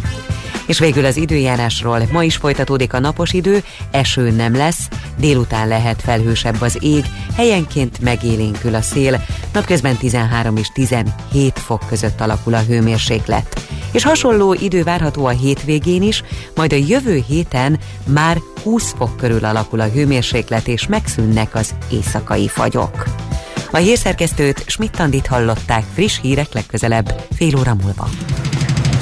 És végül az időjárásról. Ma is folytatódik a napos idő, eső nem lesz, délután lehet felhősebb az ég, helyenként megélénkül a szél, napközben 13 és 17 fok között alakul a hőmérséklet. És hasonló idő várható a hétvégén is, majd a jövő héten már 20 fok körül alakul a hőmérséklet, és megszűnnek az éjszakai fagyok. A hírszerkesztőt Schmidt-Tandit hallották friss hírek legközelebb, fél óra múlva.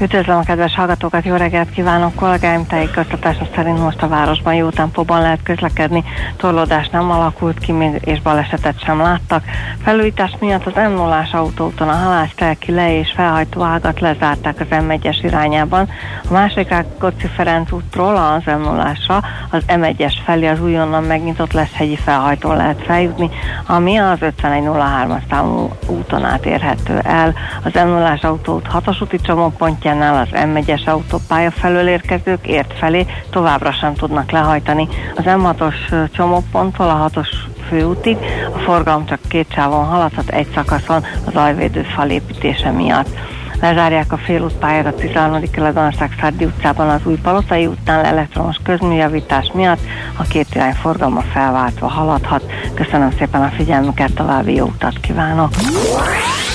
Üdvözlöm a kedves hallgatókat, jó reggelt kívánok! Kollégáim tájékoztatása szerint most a városban jó tempóban lehet közlekedni, torlódás nem alakult ki, még és balesetet sem láttak. Felújítás miatt az m 0 autóton a halász telki le és felhajtó ágat lezárták az M1-es irányában. A másik Rákóczi Ferenc útról az m 0 az M1-es felé az újonnan megnyitott lesz hegyi felhajtó lehet feljutni, ami az 5103-as számú úton át érhető el. Az m 0 autót 6-os úti csomópont pontjánál az M1-es autópálya felől érkezők ért felé továbbra sem tudnak lehajtani. Az M6-os csomóponttól a 6-os főútig a forgalom csak két sávon haladhat egy szakaszon az ajvédő fal építése miatt. Lezárják a félútpályát a 13. kelet Szárdi utcában az új Palotai útnál elektromos közműjavítás miatt a két irány forgalma felváltva haladhat. Köszönöm szépen a figyelmüket, további jó utat kívánok!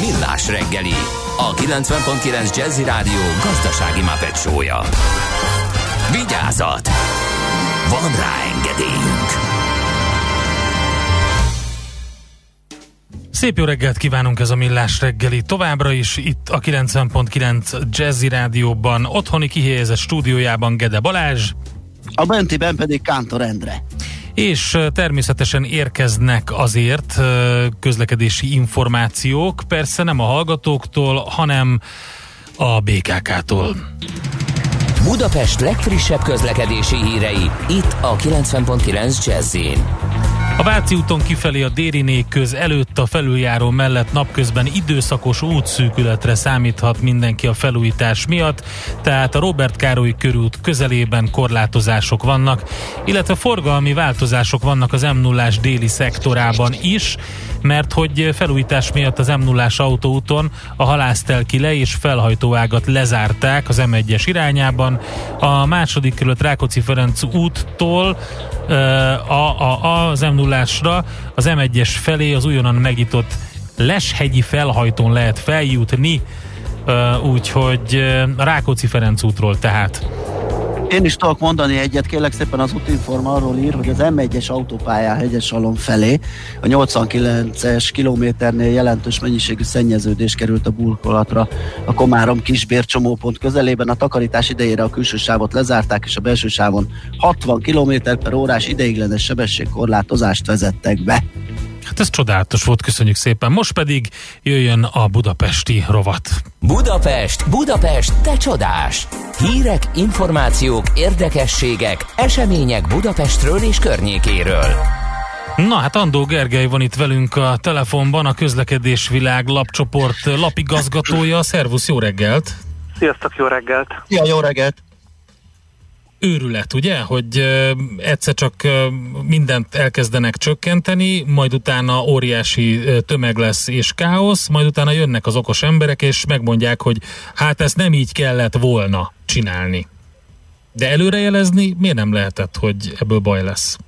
Millás reggeli, a 90.9 Jazzy Rádió gazdasági mapetsója. Vigyázat! Van rá engedélyünk! Szép jó reggelt kívánunk ez a Millás reggeli. Továbbra is itt a 90.9 Jazzy Rádióban, otthoni kihelyezett stúdiójában Gede Balázs. A bentiben pedig Kántor Endre. És természetesen érkeznek azért közlekedési információk, persze nem a hallgatóktól, hanem a BKK-tól. Budapest legfrissebb közlekedési hírei, itt a 90.9 jazz A Váci úton kifelé a Dériné köz előtt a felüljáró mellett napközben időszakos útszűkületre számíthat mindenki a felújítás miatt, tehát a Robert Károly körút közelében korlátozások vannak, illetve forgalmi változások vannak az m 0 déli szektorában is, mert hogy felújítás miatt az m 0 autóúton a halásztelki le és felhajtóágat lezárták az M1-es irányában. A második kerület Rákóczi Ferenc úttól ö, a, a, az m 0 az M1-es felé az újonnan megnyitott Leshegyi felhajtón lehet feljutni, úgyhogy Rákóczi Ferenc útról tehát. Én is tudok mondani egyet, kérlek szépen az útinform arról ír, hogy az M1-es autópályán Hegyesalom felé a 89-es kilométernél jelentős mennyiségű szennyeződés került a burkolatra a Komárom kisbér csomópont közelében. A takarítás idejére a külső sávot lezárták, és a belső sávon 60 km per órás ideiglenes sebességkorlátozást vezettek be. Hát ez csodálatos volt, köszönjük szépen. Most pedig jöjjön a budapesti rovat. Budapest, Budapest, te csodás! Hírek, információk, érdekességek, események Budapestről és környékéről. Na hát Andó Gergely van itt velünk a telefonban, a Közlekedésvilág lapcsoport lapigazgatója. Szervusz, jó reggelt! Sziasztok, jó reggelt! Szia, jó reggelt! Őrület, ugye? Hogy egyszer csak mindent elkezdenek csökkenteni, majd utána óriási tömeg lesz és káosz, majd utána jönnek az okos emberek, és megmondják, hogy hát ezt nem így kellett volna csinálni. De előrejelezni miért nem lehetett, hogy ebből baj lesz?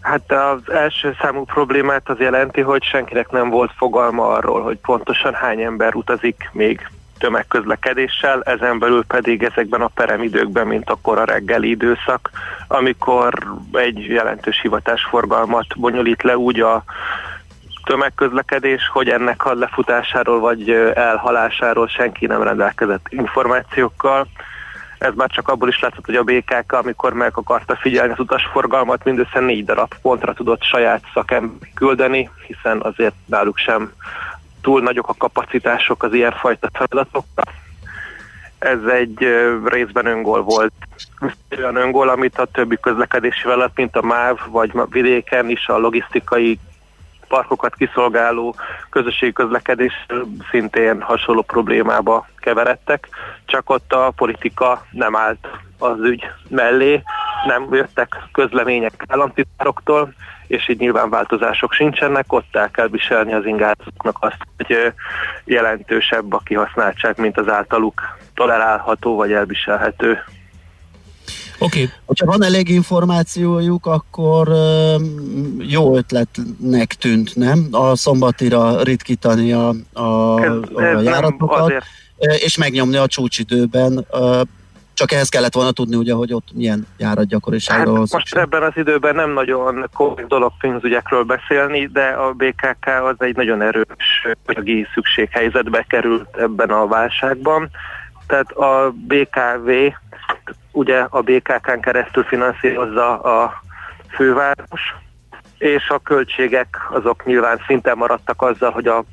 Hát az első számú problémát az jelenti, hogy senkinek nem volt fogalma arról, hogy pontosan hány ember utazik még tömegközlekedéssel, ezen belül pedig ezekben a peremidőkben, mint a kora reggeli időszak, amikor egy jelentős hivatásforgalmat bonyolít le úgy a tömegközlekedés, hogy ennek a lefutásáról vagy elhalásáról senki nem rendelkezett információkkal. Ez már csak abból is látszott, hogy a BKK, amikor meg akarta figyelni az utasforgalmat, mindössze négy darab pontra tudott saját szakember küldeni, hiszen azért náluk sem túl nagyok a kapacitások az ilyenfajta feladatokra. Ez egy részben öngól volt. Olyan öngól, amit a többi közlekedési vállalat, mint a MÁV, vagy ma- vidéken is a logisztikai parkokat kiszolgáló közösségi közlekedés szintén hasonló problémába keveredtek, csak ott a politika nem állt az ügy mellé, nem jöttek közlemények államtitkároktól, és így nyilván változások sincsenek, ott el kell viselni az ingázóknak azt, hogy jelentősebb a kihasználtság, mint az általuk tolerálható vagy elviselhető. Oké. Okay. Hogyha van elég információjuk, akkor jó ötletnek tűnt, nem? A szombatira ritkítani a, a, Ez, a ez nem járatokat, azért és megnyomni a csúcsidőben. Csak ehhez kellett volna tudni, ugye, hogy ott milyen járatgyakoriságról Hát most szükség. ebben az időben nem nagyon korrekt dolog pénzügyekről beszélni, de a BKK az egy nagyon erős anyagi szükséghelyzetbe került ebben a válságban. Tehát a BKV, ugye a BKK-n keresztül finanszírozza a főváros, és a költségek azok nyilván szinten maradtak azzal, hogy a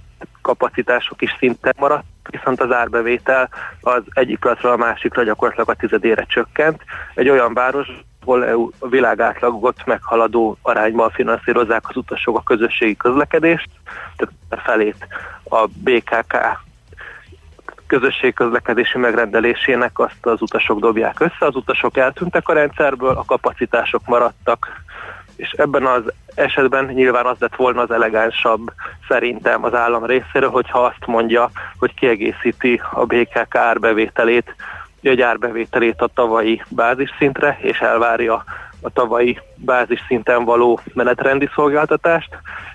kapacitások is szinten maradtak, viszont az árbevétel az egyik pillanatról a másikra gyakorlatilag a tizedére csökkent. Egy olyan város, EU a világ átlagot meghaladó arányban finanszírozzák az utasok a közösségi közlekedést, tehát felét a BKK közösségi közlekedési megrendelésének azt az utasok dobják össze, az utasok eltűntek a rendszerből, a kapacitások maradtak, és ebben az esetben nyilván az lett volna az elegánsabb szerintem az állam részéről, hogyha azt mondja, hogy kiegészíti a BKK árbevételét, egy árbevételét a tavalyi bázisszintre, és elvárja a tavalyi bázisszinten való menetrendi szolgáltatást.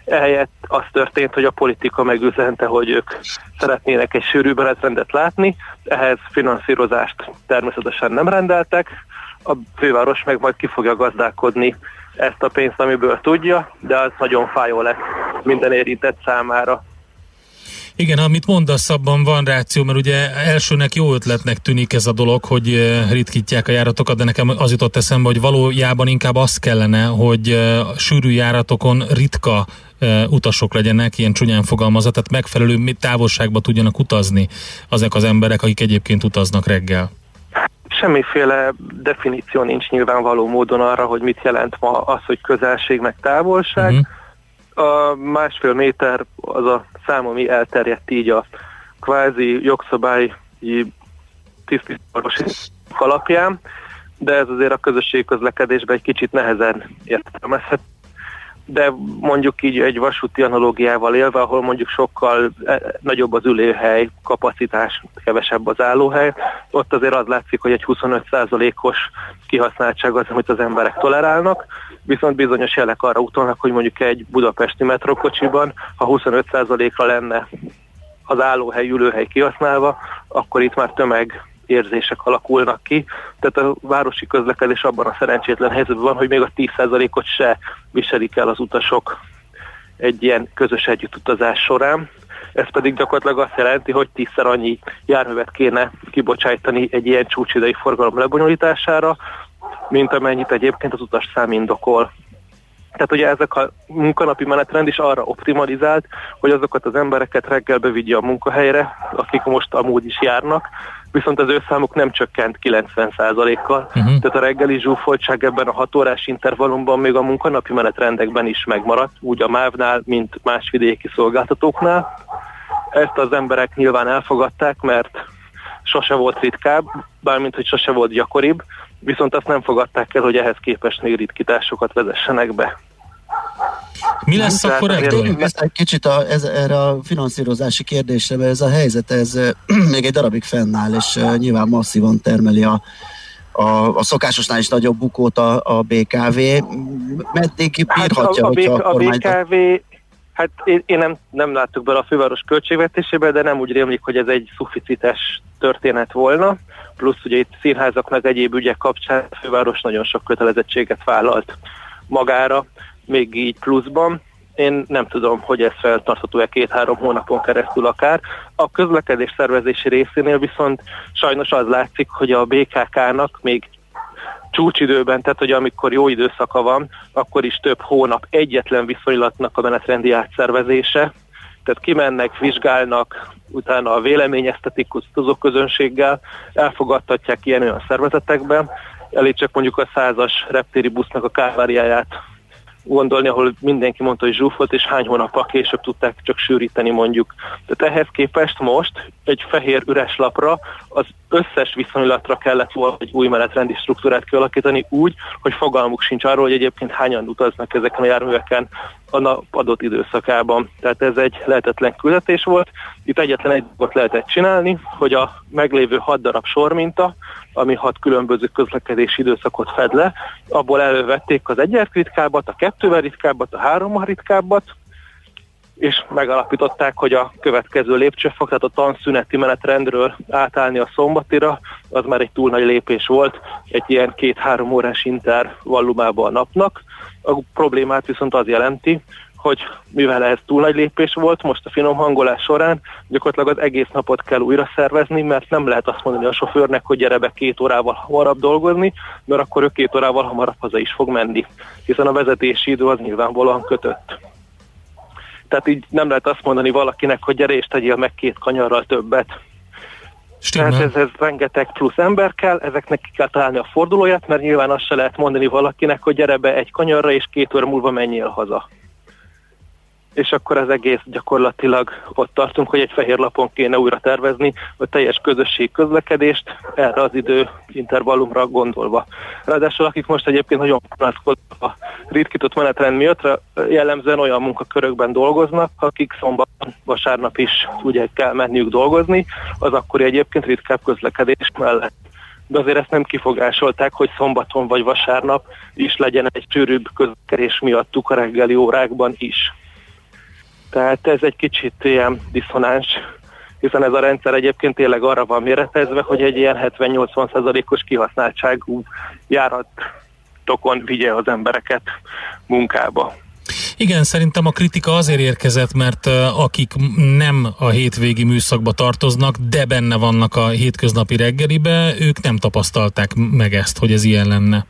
Ehelyett az történt, hogy a politika megüzente, hogy ők szeretnének egy sűrű menetrendet látni, ehhez finanszírozást természetesen nem rendeltek, a főváros meg majd ki fogja gazdálkodni ezt a pénzt, amiből tudja, de az nagyon fájó lesz minden érintett számára. Igen, amit mondasz, abban van ráció, mert ugye elsőnek jó ötletnek tűnik ez a dolog, hogy eh, ritkítják a járatokat, de nekem az jutott eszembe, hogy valójában inkább az kellene, hogy eh, sűrű járatokon ritka eh, utasok legyenek, ilyen csúnyán fogalmazat, tehát megfelelő távolságba tudjanak utazni azok az emberek, akik egyébként utaznak reggel. Semmiféle definíció nincs nyilvánvaló módon arra, hogy mit jelent ma az, hogy közelség meg távolság. Uh-huh. A másfél méter az a szám, ami elterjedt így a kvázi jogszabályi tisztítási alapján, de ez azért a közösségi közlekedésben egy kicsit nehezen értelmezhető de mondjuk így egy vasúti analógiával élve, ahol mondjuk sokkal eh, nagyobb az ülőhely, kapacitás, kevesebb az állóhely, ott azért az látszik, hogy egy 25%-os kihasználtság az, amit az emberek tolerálnak, viszont bizonyos jelek arra utalnak, hogy mondjuk egy budapesti metrokocsiban, ha 25%-ra lenne az állóhely, ülőhely kihasználva, akkor itt már tömeg érzések alakulnak ki. Tehát a városi közlekedés abban a szerencsétlen helyzetben van, hogy még a 10%-ot se viselik el az utasok egy ilyen közös együttutazás során. Ez pedig gyakorlatilag azt jelenti, hogy tízszer annyi járművet kéne kibocsájtani egy ilyen csúcsidei forgalom lebonyolítására, mint amennyit egyébként az utas szám indokol. Tehát ugye ezek a munkanapi menetrend is arra optimalizált, hogy azokat az embereket reggel bevigye a munkahelyre, akik most amúgy is járnak, viszont az ő számuk nem csökkent 90%-kal. Uh-huh. Tehát a reggeli zsúfoltság ebben a 6 órás intervallumban még a munkanapi menetrendekben is megmaradt, úgy a MÁV-nál, mint más vidéki szolgáltatóknál. Ezt az emberek nyilván elfogadták, mert sose volt ritkább, bármint hogy sose volt gyakoribb, viszont azt nem fogadták el, hogy ehhez képest még ritkításokat vezessenek be. Mi lesz Tehát akkor ebből? egy kicsit a, ez, erre a finanszírozási kérdésre, mert ez a helyzet, ez még egy darabig fennáll, és nyilván masszívan termeli a, a, a szokásosnál is nagyobb bukót a, a BKV. Meddig bírhatja, a, a, a a kormány... BKV, hát én, én nem, nem láttuk bele a főváros költségvetésébe, de nem úgy rémlik, hogy ez egy szuficites történet volna. Plusz ugye itt színházaknak egyéb ügyek kapcsán a főváros nagyon sok kötelezettséget vállalt magára, még így pluszban. Én nem tudom, hogy ez feltartható-e két-három hónapon keresztül akár. A közlekedés szervezési részénél viszont sajnos az látszik, hogy a BKK-nak még csúcsidőben, tehát hogy amikor jó időszaka van, akkor is több hónap egyetlen viszonylatnak a menetrendi átszervezése. Tehát kimennek, vizsgálnak, utána a véleményeztetik azok közönséggel, elfogadtatják ilyen olyan szervezetekben, elég csak mondjuk a százas reptéri busznak a káváriáját gondolni, ahol mindenki mondta, hogy zsúfolt, és hány hónappal később tudták csak sűríteni mondjuk. Tehát ehhez képest most egy fehér üres lapra az összes viszonylatra kellett volna egy új menetrendi struktúrát kialakítani úgy, hogy fogalmuk sincs arról, hogy egyébként hányan utaznak ezeken a járműveken a nap adott időszakában. Tehát ez egy lehetetlen küldetés volt. Itt egyetlen egy dolgot lehetett csinálni, hogy a meglévő hat darab sorminta, ami hat különböző közlekedési időszakot fed le, abból elővették az egyet ritkábbat, a kettővel ritkábbat, a hárommal ritkábbat, és megalapították, hogy a következő lépcsőfok, tehát a tanszüneti menetrendről átállni a szombatira, az már egy túl nagy lépés volt, egy ilyen két-három órás intervallumában a napnak. A problémát viszont az jelenti, hogy mivel ez túl nagy lépés volt, most a finom hangolás során gyakorlatilag az egész napot kell újra szervezni, mert nem lehet azt mondani a sofőrnek, hogy gyere be két órával hamarabb dolgozni, mert akkor ő két órával hamarabb haza is fog menni, hiszen a vezetési idő az nyilvánvalóan kötött. Tehát így nem lehet azt mondani valakinek, hogy gyere és tegyél meg két kanyarral többet. Stimmel. Tehát ez, ez rengeteg plusz ember kell, ezeknek ki kell találni a fordulóját, mert nyilván azt se lehet mondani valakinek, hogy gyere be egy kanyarra, és két óra múlva menjél haza. És akkor az egész gyakorlatilag ott tartunk, hogy egy fehér lapon kéne újra tervezni a teljes közösség közlekedést erre az idő intervallumra gondolva. Ráadásul akik most egyébként nagyon panaszkodnak a ritkított menetrend miatt, jellemzően olyan munkakörökben dolgoznak, akik szombaton, vasárnap is ugye kell menniük dolgozni, az akkori egyébként ritkább közlekedés mellett de azért ezt nem kifogásolták, hogy szombaton vagy vasárnap is legyen egy sűrűbb közlekedés miattuk a reggeli órákban is. Tehát ez egy kicsit ilyen diszonáns, hiszen ez a rendszer egyébként tényleg arra van méretezve, hogy egy ilyen 70-80%-os kihasználtságú járatokon vigye az embereket munkába. Igen, szerintem a kritika azért érkezett, mert akik nem a hétvégi műszakba tartoznak, de benne vannak a hétköznapi reggelibe, ők nem tapasztalták meg ezt, hogy ez ilyen lenne.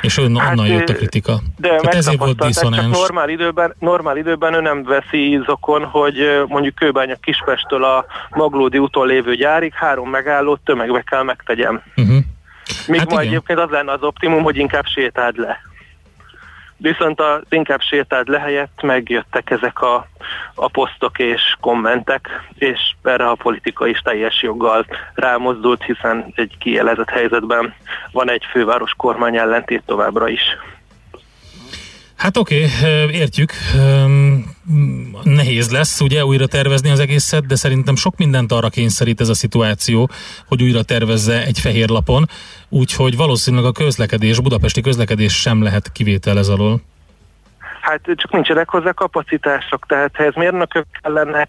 És onnan, Hát, onnan jött a kritika. De Tehát ezért volt diszonáns. normál időben, normál időben ő nem veszi ízokon, hogy mondjuk Kőbánya Kispestől a Maglódi úton lévő gyárig három megállót tömegbe kell megtegyem. Uh-huh. Míg Hát ma igen. egyébként az lenne az optimum, hogy inkább sétáld le. Viszont az inkább sétáld le helyett megjöttek ezek a, a posztok és kommentek, és erre a politika is teljes joggal rámozdult, hiszen egy kielezett helyzetben van egy főváros kormány ellentét továbbra is. Hát oké, okay, értjük. Nehéz lesz ugye újra tervezni az egészet, de szerintem sok mindent arra kényszerít ez a szituáció, hogy újra tervezze egy fehér lapon, úgyhogy valószínűleg a közlekedés, budapesti közlekedés sem lehet kivétel ez alól. Hát csak nincsenek hozzá kapacitások, tehát ehhez mérnökök kellenek,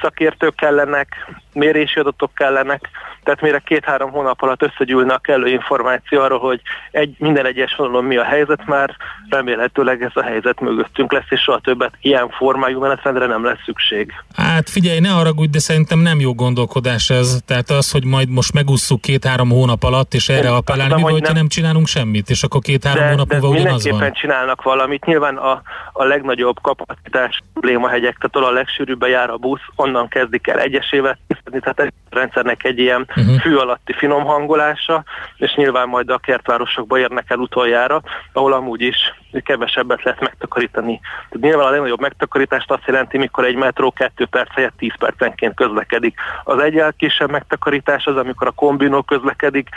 szakértők kellenek, mérési adatok kellenek, tehát mire két-három hónap alatt összegyűlne a kellő információ arról, hogy egy, minden egyes vonalon mi a helyzet, már remélhetőleg ez a helyzet mögöttünk lesz, és soha többet ilyen formájú menetrendre nem lesz szükség. Hát figyelj, ne haragudj, de szerintem nem jó gondolkodás ez. Tehát az, hogy majd most megússzuk két-három hónap alatt, és erre appellálni, mi hogy nem. nem- csinálunk semmit, és akkor két-három hónap múlva ugyanaz van. csinálnak valamit. Nyilván a, a legnagyobb kapacitás problémahegyek, tehát ahol a legsűrűbben jár a busz, onnan kezdik el egyesével tisztelni, tehát a rendszernek egy ilyen uh-huh. fű alatti finom hangolása, és nyilván majd a kertvárosokba érnek el utoljára, ahol amúgy is kevesebbet lehet megtakarítani. Tehát nyilván a legnagyobb megtakarítást azt jelenti, mikor egy metró 2 perc helyett 10 percenként közlekedik. Az egyel kisebb megtakarítás az, amikor a kombinó közlekedik,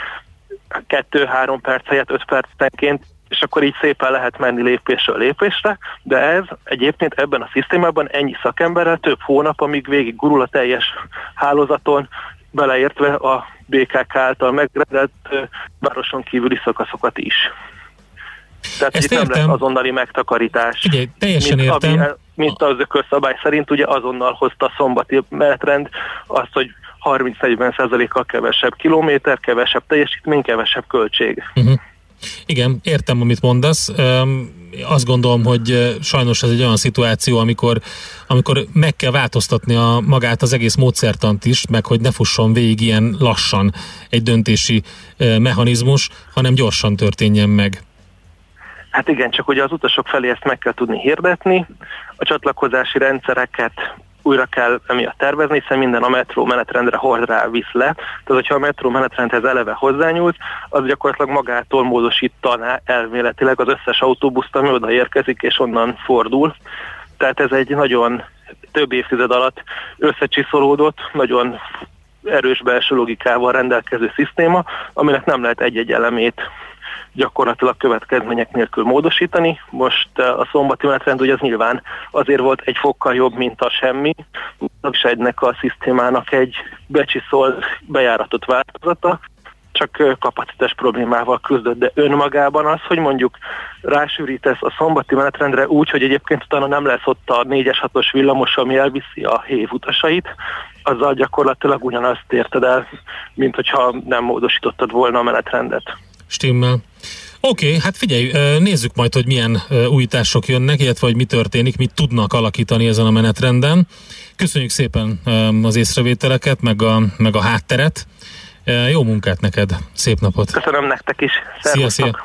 kettő-három perc helyett öt percenként, és akkor így szépen lehet menni lépésről lépésre, de ez egyébként ebben a szisztémában ennyi szakemberrel több hónap, amíg végig gurul a teljes hálózaton, beleértve a BKK által megrendelt városon kívüli szakaszokat is. Tehát Ezt itt nem értem. lesz azonnali megtakarítás. Figyelj, teljesen mint, értem. Ami, mint az ökölszabály szerint ugye azonnal hozta a szombati menetrend azt, hogy 30-40 kal kevesebb kilométer, kevesebb teljesítmény, kevesebb költség. Uh-huh. Igen, értem, amit mondasz. Azt gondolom, hogy sajnos ez egy olyan szituáció, amikor, amikor meg kell változtatni a, magát az egész módszertant is, meg hogy ne fusson végig ilyen lassan egy döntési mechanizmus, hanem gyorsan történjen meg. Hát igen, csak ugye az utasok felé ezt meg kell tudni hirdetni, a csatlakozási rendszereket újra kell emiatt tervezni, hiszen minden a metró menetrendre hord rá visz le. Tehát, hogyha a metró menetrendhez eleve hozzányúlt, az gyakorlatilag magától módosítaná elméletileg az összes autóbuszt, ami oda érkezik és onnan fordul. Tehát ez egy nagyon több évtized alatt összecsiszolódott, nagyon erős belső logikával rendelkező szisztéma, aminek nem lehet egy-egy elemét gyakorlatilag következmények nélkül módosítani. Most eh, a szombati menetrend ugye az nyilván azért volt egy fokkal jobb, mint a semmi, és egynek a szisztémának egy becsiszolt, bejáratott változata, csak eh, kapacitás problémával küzdött, de önmagában az, hogy mondjuk rásűrítesz a szombati menetrendre úgy, hogy egyébként utána nem lesz ott a 4-es 6-os villamos, ami elviszi a hév utasait, azzal gyakorlatilag ugyanazt érted el, mint hogyha nem módosítottad volna a menetrendet. Stimmel. Oké, okay, hát figyelj, nézzük majd, hogy milyen újítások jönnek, illetve hogy mi történik, mit tudnak alakítani ezen a menetrenden. Köszönjük szépen az észrevételeket, meg a, meg a hátteret. Jó munkát neked, szép napot! Köszönöm nektek is. Szia, szia!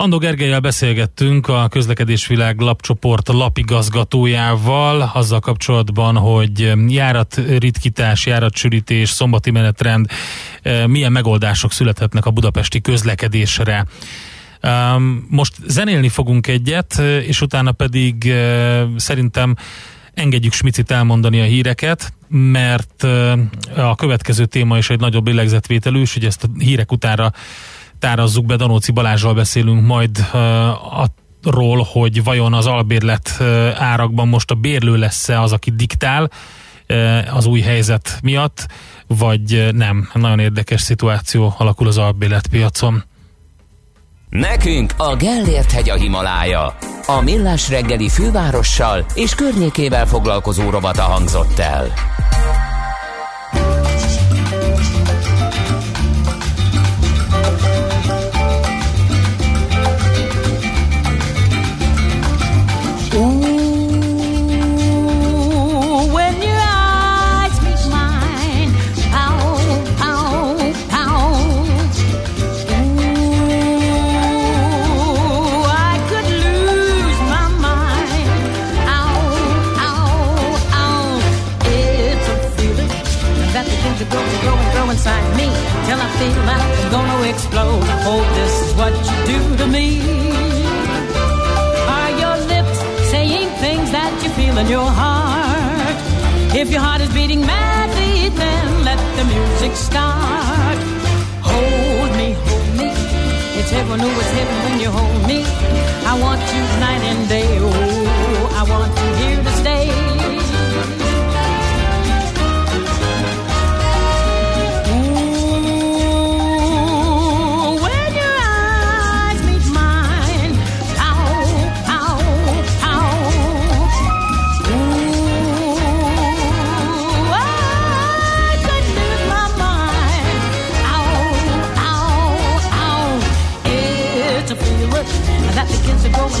Andó Gergelyel beszélgettünk a Közlekedésvilág lapcsoport lapigazgatójával azzal kapcsolatban, hogy járatritkítás, járatsűrítés, szombati menetrend, eh, milyen megoldások születhetnek a budapesti közlekedésre. Um, most zenélni fogunk egyet, és utána pedig uh, szerintem engedjük Smicit elmondani a híreket, mert a következő téma is egy nagyobb lélegzetvételű, és hogy ezt a hírek utára tárazzuk be, Danóci Balázsral beszélünk majd uh, arról, hogy vajon az albérlet uh, árakban most a bérlő lesz-e az, aki diktál uh, az új helyzet miatt, vagy nem. Nagyon érdekes szituáció alakul az albérletpiacon. Nekünk a Gellért hegy a Himalája. A Millás reggeli fővárossal és környékével foglalkozó rovata hangzott el. Your heart? If your heart is beating madly, then let the music start. Hold me, hold me. It's heaven oh, who is heaven when you hold me. I want you night and day. Oh, I want to stay.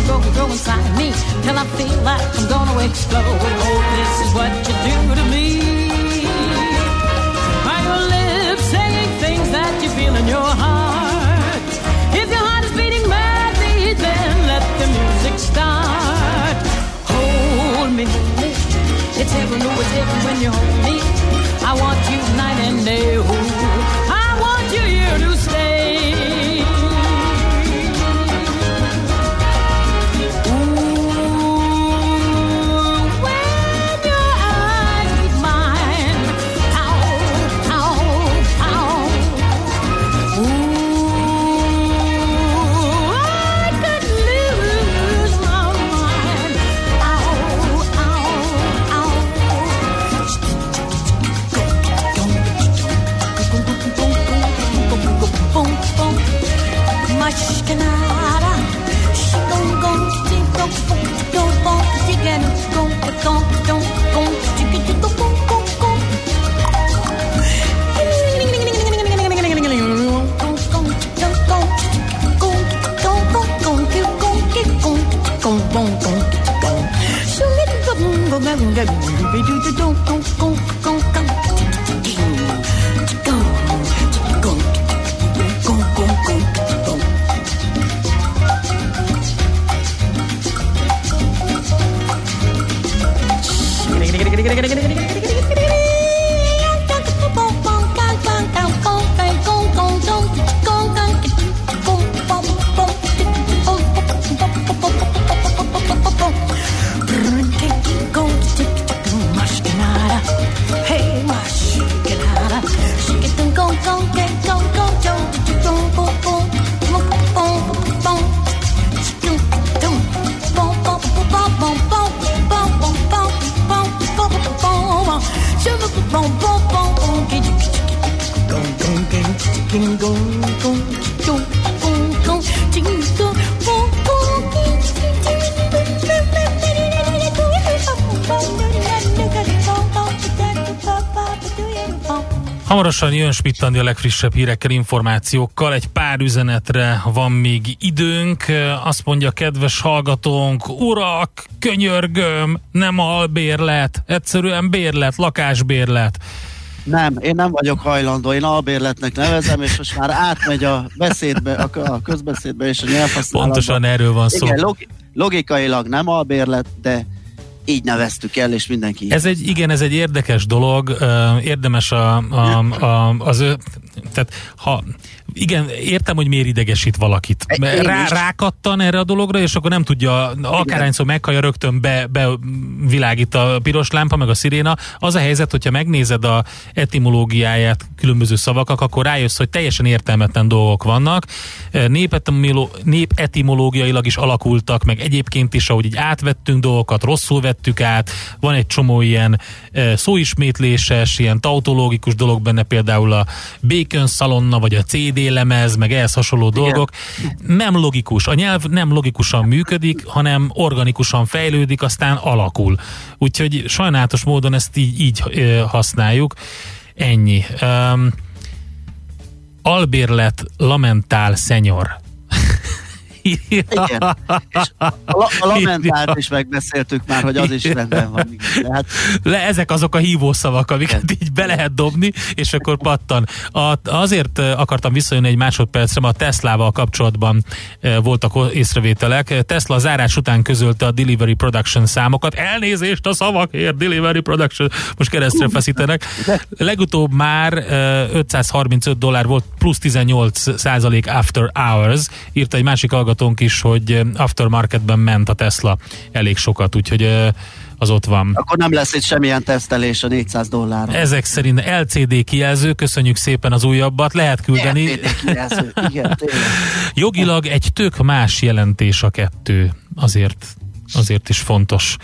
Go go inside me till I feel like I'm gonna explode. Oh, this is what you do to me. Are your lips saying things that you feel in your heart? If your heart is beating madly, then let the music start. Hold me, hold me. It's heaven, oh, it's heaven when you hold me. I want you night and day. Oh, don't, go Smittandi a legfrissebb hírekkel, információkkal. Egy pár üzenetre van még időnk. Azt mondja kedves hallgatónk, urak, könyörgöm, nem albérlet, egyszerűen bérlet, lakásbérlet. Nem, én nem vagyok hajlandó, én albérletnek nevezem, és most már átmegy a beszédbe, a, közbeszédbe és a nyelvhasználatba. Pontosan erről van szó. Igen, logi- logikailag nem albérlet, de így neveztük el, és mindenki Ez egy, igen, ez egy érdekes dolog, érdemes a, a, a, az ő, tehát ha, igen, értem, hogy miért idegesít valakit. Én Rá, is. rákattan erre a dologra, és akkor nem tudja, akárhányszor meghallja, rögtön be, be világít a piros lámpa, meg a sziréna. Az a helyzet, hogyha megnézed a etimológiáját különböző szavakak, akkor rájössz, hogy teljesen értelmetlen dolgok vannak. Népetimoló- Népetimológiailag is alakultak, meg egyébként is, ahogy így átvettünk dolgokat, rosszul vettük át. Van egy csomó ilyen eh, szóismétléses, ilyen tautológikus dolog benne, például a Bacon szalonna, vagy a CD lemez, meg ehhez hasonló dolgok. Nem logikus. A nyelv nem logikusan működik, hanem organikusan fejlődik, aztán alakul. Úgyhogy sajnálatos módon ezt így, így használjuk. Ennyi. Um, albérlet lamentál szenyor. Igen. És a, a lamentált is megbeszéltük már, hogy az is rendben van. igen. Hát Le, ezek azok a hívószavak, amiket így be lehet dobni, és akkor pattan. A, azért akartam visszajönni egy másodpercre, mert a Teslával kapcsolatban voltak észrevételek. Tesla zárás után közölte a Delivery Production számokat. Elnézést a szavakért, Delivery Production, most keresztre feszítenek. Legutóbb már eh, 535 dollár volt, plusz 18 százalék after hours. Írta egy másik hallgatónk is, hogy eh, aftermarketben ment a Tesla elég sokat, úgyhogy eh, az ott van. akkor nem lesz itt semmilyen tesztelés a 400 dollárra. Ezek szerint LCD kijelző, köszönjük szépen az újabbat, lehet küldeni. LCD kijelző, igen, tényleg. Jogilag egy tök más jelentés a kettő, azért, azért is fontos.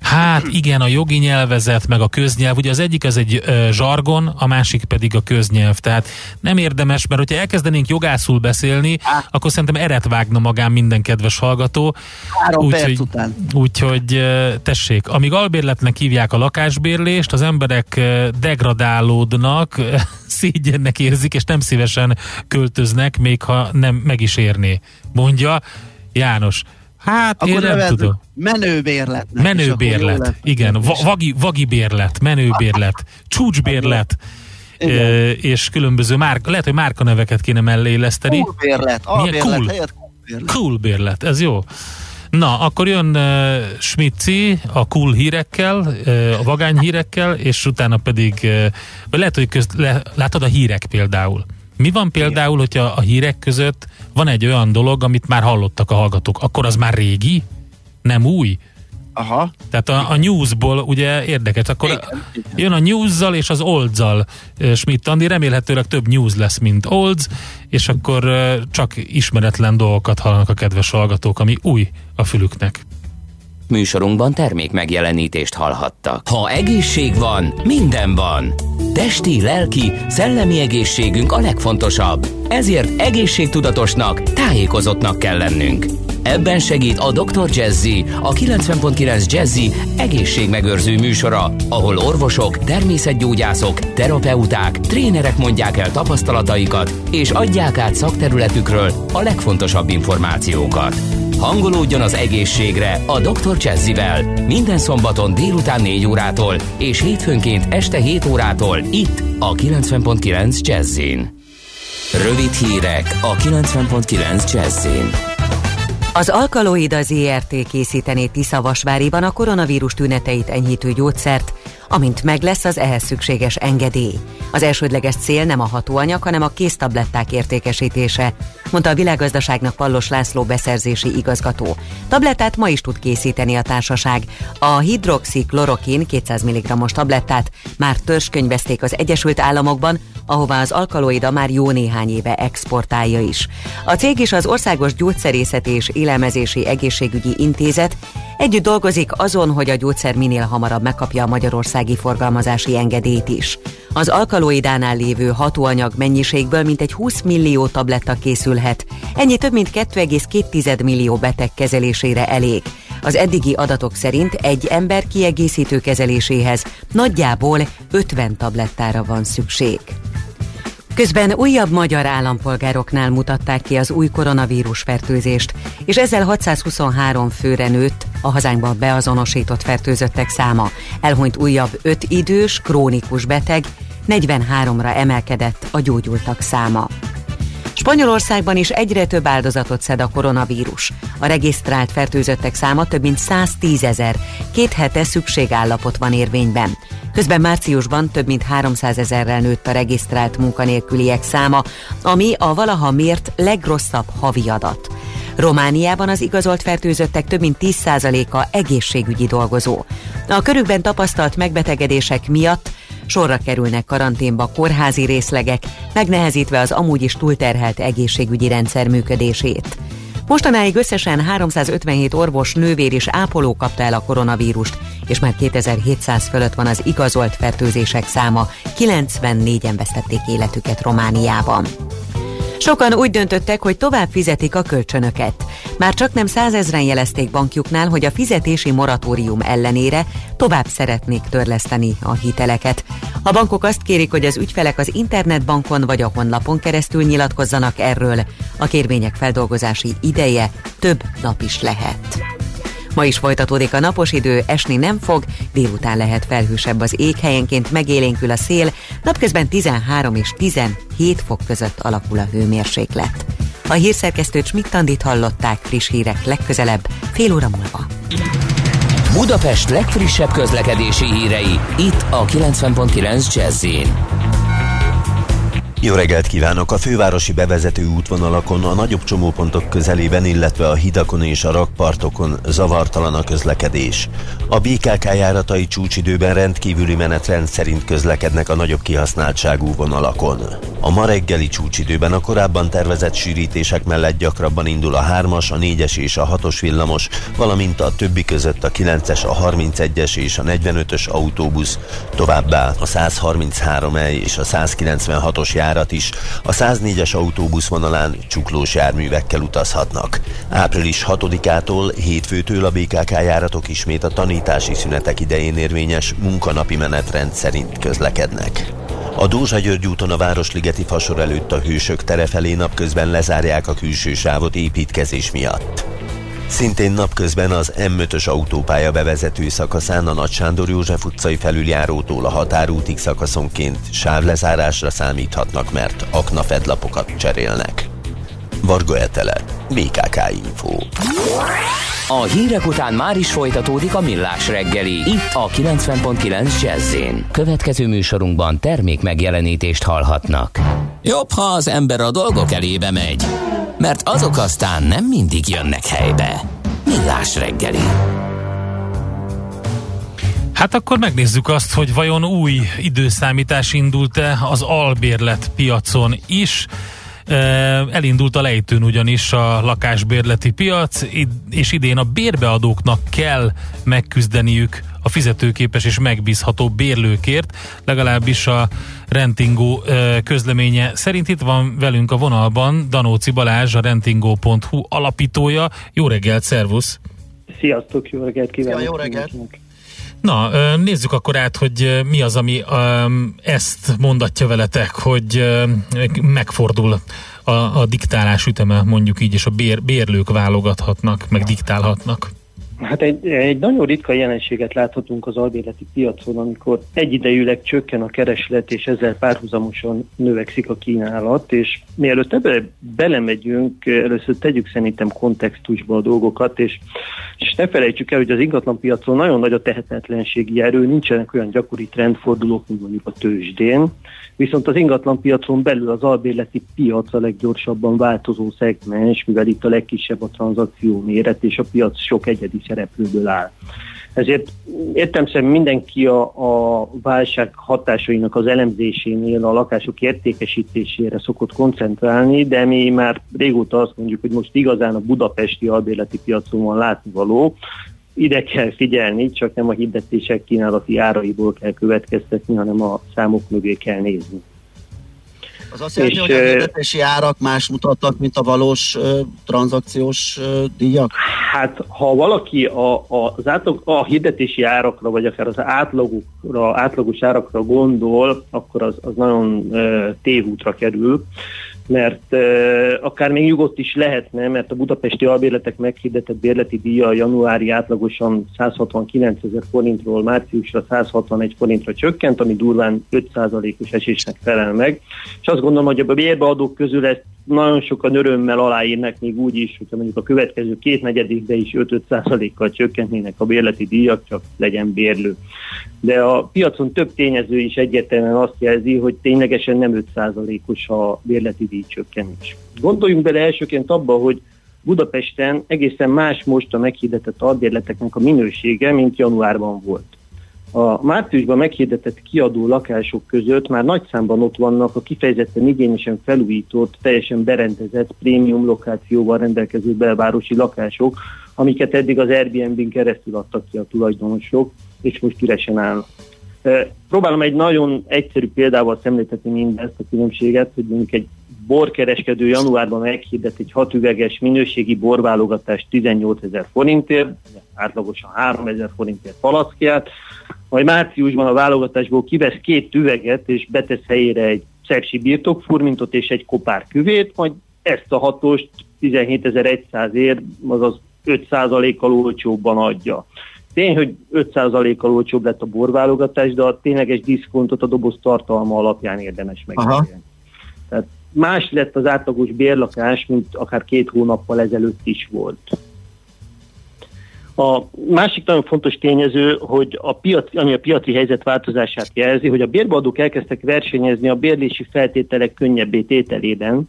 Hát igen, a jogi nyelvezet, meg a köznyelv, ugye az egyik az egy ö, zsargon, a másik pedig a köznyelv, tehát nem érdemes, mert hogyha elkezdenénk jogászul beszélni, akkor szerintem eret vágna magán minden kedves hallgató. Három perc Úgyhogy- után. Úgyhogy ö, tessék, amíg albérletnek hívják a lakásbérlést, az emberek degradálódnak, szégyennek érzik, és nem szívesen költöznek, még ha nem meg is érné. Mondja János. Hát Akkor én nem tudom. Menőbérlet, lesz. igen, va- vagi, vagi bérlet, menőbérlet, csúcsbérlet, ö, és különböző márka, lehet, hogy márkaneveket kéne mellé illeszteni. Cool bérlet, albérlet cool? helyett cool bérlet. Cool bérlet, ez jó. Na, akkor jön uh, Smitci a cool hírekkel, uh, a vagány hírekkel, és utána pedig, uh, lehet, hogy közt, le, látod a hírek például. Mi van például, hogyha a hírek között van egy olyan dolog, amit már hallottak a hallgatók, akkor az már régi? Nem új? Aha. Tehát a, a newsból ugye érdekes, akkor jön a newszal és az oldzal eh, Schmidt Andi, remélhetőleg több news lesz, mint olds, és akkor eh, csak ismeretlen dolgokat hallanak a kedves hallgatók, ami új a fülüknek. Műsorunkban termék megjelenítést hallhattak. Ha egészség van, minden van. Testi, lelki, szellemi egészségünk a legfontosabb. Ezért egészségtudatosnak, tájékozottnak kell lennünk. Ebben segít a Dr. Jazzy, a 90.9 Jazzy egészségmegőrző műsora, ahol orvosok, természetgyógyászok, terapeuták, trénerek mondják el tapasztalataikat, és adják át szakterületükről a legfontosabb információkat. Hangolódjon az egészségre a Dr. Jazzivel minden szombaton délután 4 órától és hétfőnként este 7 órától itt a 90.9 Jazzin. Rövid hírek a 90.9 Jazzin. Az Alkaloida ZRT készítené Tiszavasváriban a koronavírus tüneteit enyhítő gyógyszert, amint meg lesz az ehhez szükséges engedély. Az elsődleges cél nem a hatóanyag, hanem a késztabletták értékesítése, mondta a világgazdaságnak Pallos László beszerzési igazgató. Tablettát ma is tud készíteni a társaság. A hidroxiklorokin 200 mg-os tablettát már törzskönyvezték az Egyesült Államokban, ahová az alkaloida már jó néhány éve exportálja is. A cég és az Országos Gyógyszerészeti és Élelmezési Egészségügyi Intézet együtt dolgozik azon, hogy a gyógyszer minél hamarabb megkapja a magyarországi forgalmazási engedélyt is. Az alkaloidánál lévő hatóanyag mennyiségből mintegy 20 millió tabletta készülhet. Ennyi több mint 2,2 millió beteg kezelésére elég. Az eddigi adatok szerint egy ember kiegészítő kezeléséhez nagyjából 50 tablettára van szükség. Közben újabb magyar állampolgároknál mutatták ki az új koronavírus fertőzést, és ezzel 623 főre nőtt a hazánkban beazonosított fertőzöttek száma. Elhunyt újabb 5 idős, krónikus beteg, 43-ra emelkedett a gyógyultak száma. Spanyolországban is egyre több áldozatot szed a koronavírus. A regisztrált fertőzöttek száma több mint 110 ezer, két hete szükségállapot van érvényben. Közben márciusban több mint 300 ezerrel nőtt a regisztrált munkanélküliek száma, ami a valaha mért legrosszabb havi adat. Romániában az igazolt fertőzöttek több mint 10%-a egészségügyi dolgozó. A körükben tapasztalt megbetegedések miatt sorra kerülnek karanténba kórházi részlegek, megnehezítve az amúgy is túlterhelt egészségügyi rendszer működését. Mostanáig összesen 357 orvos, nővér és ápoló kapta el a koronavírust, és már 2700 fölött van az igazolt fertőzések száma, 94-en vesztették életüket Romániában. Sokan úgy döntöttek, hogy tovább fizetik a kölcsönöket. Már csak nem százezren jelezték bankjuknál, hogy a fizetési moratórium ellenére tovább szeretnék törleszteni a hiteleket. A bankok azt kérik, hogy az ügyfelek az internetbankon vagy a honlapon keresztül nyilatkozzanak erről. A kérvények feldolgozási ideje több nap is lehet. Ma is folytatódik a napos idő, esni nem fog, délután lehet felhősebb az ég, helyenként megélénkül a szél, napközben 13 és 17 fok között alakul a hőmérséklet. A hírszerkesztőt Schmidt-Tandit hallották friss hírek legközelebb, fél óra múlva. Budapest legfrissebb közlekedési hírei, itt a 90.9 jazz jó reggelt kívánok! A fővárosi bevezető útvonalakon, a nagyobb csomópontok közelében, illetve a hidakon és a rakpartokon zavartalan a közlekedés. A BKK járatai csúcsidőben rendkívüli menetrend szerint közlekednek a nagyobb kihasználtságú vonalakon. A ma reggeli csúcsidőben a korábban tervezett sűrítések mellett gyakrabban indul a 3-as, a 4-es és a 6-os villamos, valamint a többi között a 9-es, a 31-es és a 45-ös autóbusz, továbbá a 133E és a 196-os járat is a 104-es autóbuszvonalán csuklós járművekkel utazhatnak. Április 6-ától hétfőtől a BKK járatok ismét a tanítási szünetek idején érvényes munkanapi menetrend szerint közlekednek. A Dózsa György úton a Városligeti fasor előtt a Hősök tere felé napközben lezárják a külső sávot építkezés miatt. Szintén napközben az M5-ös autópálya bevezető szakaszán a Nagy Sándor József utcai felüljárótól a határútig szakaszonként sávlezárásra számíthatnak, mert aknafedlapokat cserélnek. Varga Etele, BKK Info. A hírek után már is folytatódik a millás reggeli, itt a 90.9 jazz Következő műsorunkban termék megjelenítést hallhatnak. Jobb, ha az ember a dolgok elébe megy, mert azok aztán nem mindig jönnek helybe. Millás reggeli. Hát akkor megnézzük azt, hogy vajon új időszámítás indult-e az albérlet piacon is. Elindult a lejtőn ugyanis a lakásbérleti piac, és idén a bérbeadóknak kell megküzdeniük a fizetőképes és megbízható bérlőkért, legalábbis a Rentingó közleménye szerint itt van velünk a vonalban Danóci Balázs, a rentingó.hu alapítója. Jó reggelt, szervusz! Sziasztok, jó reggelt kívánok! Szia, jó reggelt! Na, nézzük akkor át, hogy mi az, ami ezt mondatja veletek, hogy megfordul a, a diktálás üteme, mondjuk így, és a bér, bérlők válogathatnak, meg diktálhatnak. Hát egy, egy nagyon ritka jelenséget láthatunk az albérleti piacon, amikor egyidejűleg csökken a kereslet, és ezzel párhuzamosan növekszik a kínálat, és mielőtt ebbe belemegyünk, először tegyük szerintem kontextusba a dolgokat, és, és ne felejtsük el, hogy az ingatlan piacon nagyon nagy a tehetetlenségi erő, nincsenek olyan gyakori trendfordulók, mint mondjuk a tőzsdén, viszont az ingatlan piacon belül az albérleti piac a leggyorsabban változó szegmens, mivel itt a legkisebb a tranzakció méret, és a piac sok egyedi szereplőből áll. Ezért értem szerint mindenki a, a válság hatásainak az elemzésénél a lakások értékesítésére szokott koncentrálni, de mi már régóta azt mondjuk, hogy most igazán a budapesti albérleti piacon van látnivaló, ide kell figyelni, csak nem a hirdetések kínálati áraiból kell következtetni, hanem a számok mögé kell nézni. Az azt jelenti, hogy a hirdetési árak más mutattak, mint a valós uh, tranzakciós uh, díjak? Hát, ha valaki a, a, az átlag, a hirdetési árakra, vagy akár az átlagokra, átlagos árakra gondol, akkor az, az nagyon uh, tévútra kerül. Mert akár még nyugodt is lehetne, mert a budapesti albérletek meghirdetett bérleti díja januári átlagosan 169 ezer forintról márciusra 161 forintra csökkent, ami durván 5%-os esésnek felel meg. És azt gondolom, hogy a bérbeadók közül ezt nagyon sokan örömmel aláírnak még úgy is, hogyha mondjuk a következő két negyedikbe is 5-5%-kal csökkentnének a bérleti díjak, csak legyen bérlő. De a piacon több tényező is egyértelműen azt jelzi, hogy ténylegesen nem 5%-os a bérleti díjcsökkenés. Gondoljunk bele elsőként abba, hogy Budapesten egészen más most a meghirdetett albérleteknek a minősége, mint januárban volt. A márciusban meghirdetett kiadó lakások között már nagy számban ott vannak a kifejezetten igényesen felújított, teljesen berendezett, prémium lokációval rendelkező belvárosi lakások, amiket eddig az Airbnb-n keresztül adtak ki a tulajdonosok, és most üresen állnak. Próbálom egy nagyon egyszerű példával szemléltetni mindezt a különbséget, hogy mondjuk egy borkereskedő januárban meghirdet egy hat üveges minőségi borválogatást 18 ezer forintért, átlagosan 3 ezer forintért palackját, majd márciusban a válogatásból kivesz két üveget, és betesz helyére egy szepsi birtokfurmintot és egy kopár küvét, majd ezt a hatost 17.100 ér, azaz 5%-kal olcsóbban adja. Tény, hogy 5%-kal olcsóbb lett a borválogatás, de a tényleges diszkontot a doboz tartalma alapján érdemes megítélni. Tehát más lett az átlagos bérlakás, mint akár két hónappal ezelőtt is volt. A másik nagyon fontos tényező, hogy a piac, ami a piaci helyzet változását jelzi, hogy a bérbeadók elkezdtek versenyezni a bérlési feltételek könnyebbé tételében,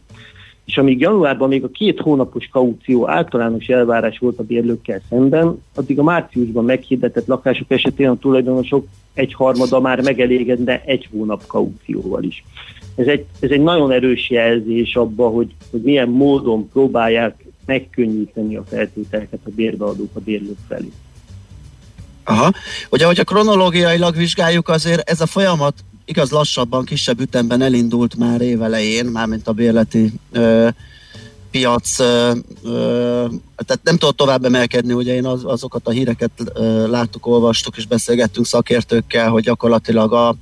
és amíg januárban még a két hónapos kaució általános elvárás volt a bérlőkkel szemben, addig a márciusban meghirdetett lakások esetén a tulajdonosok egyharmada már megelégedne egy hónap kaucióval is. Ez egy, ez egy nagyon erős jelzés abba, hogy, hogy milyen módon próbálják megkönnyíteni a feltételeket a bérbeadók a bérlők felé. Aha. Ugye, hogyha kronológiailag vizsgáljuk, azért ez a folyamat igaz lassabban, kisebb ütemben elindult már évelején, mármint a bérleti ö, piac, ö, ö, tehát nem tudott tovább emelkedni, ugye én az, azokat a híreket ö, láttuk, olvastuk és beszélgettünk szakértőkkel, hogy gyakorlatilag a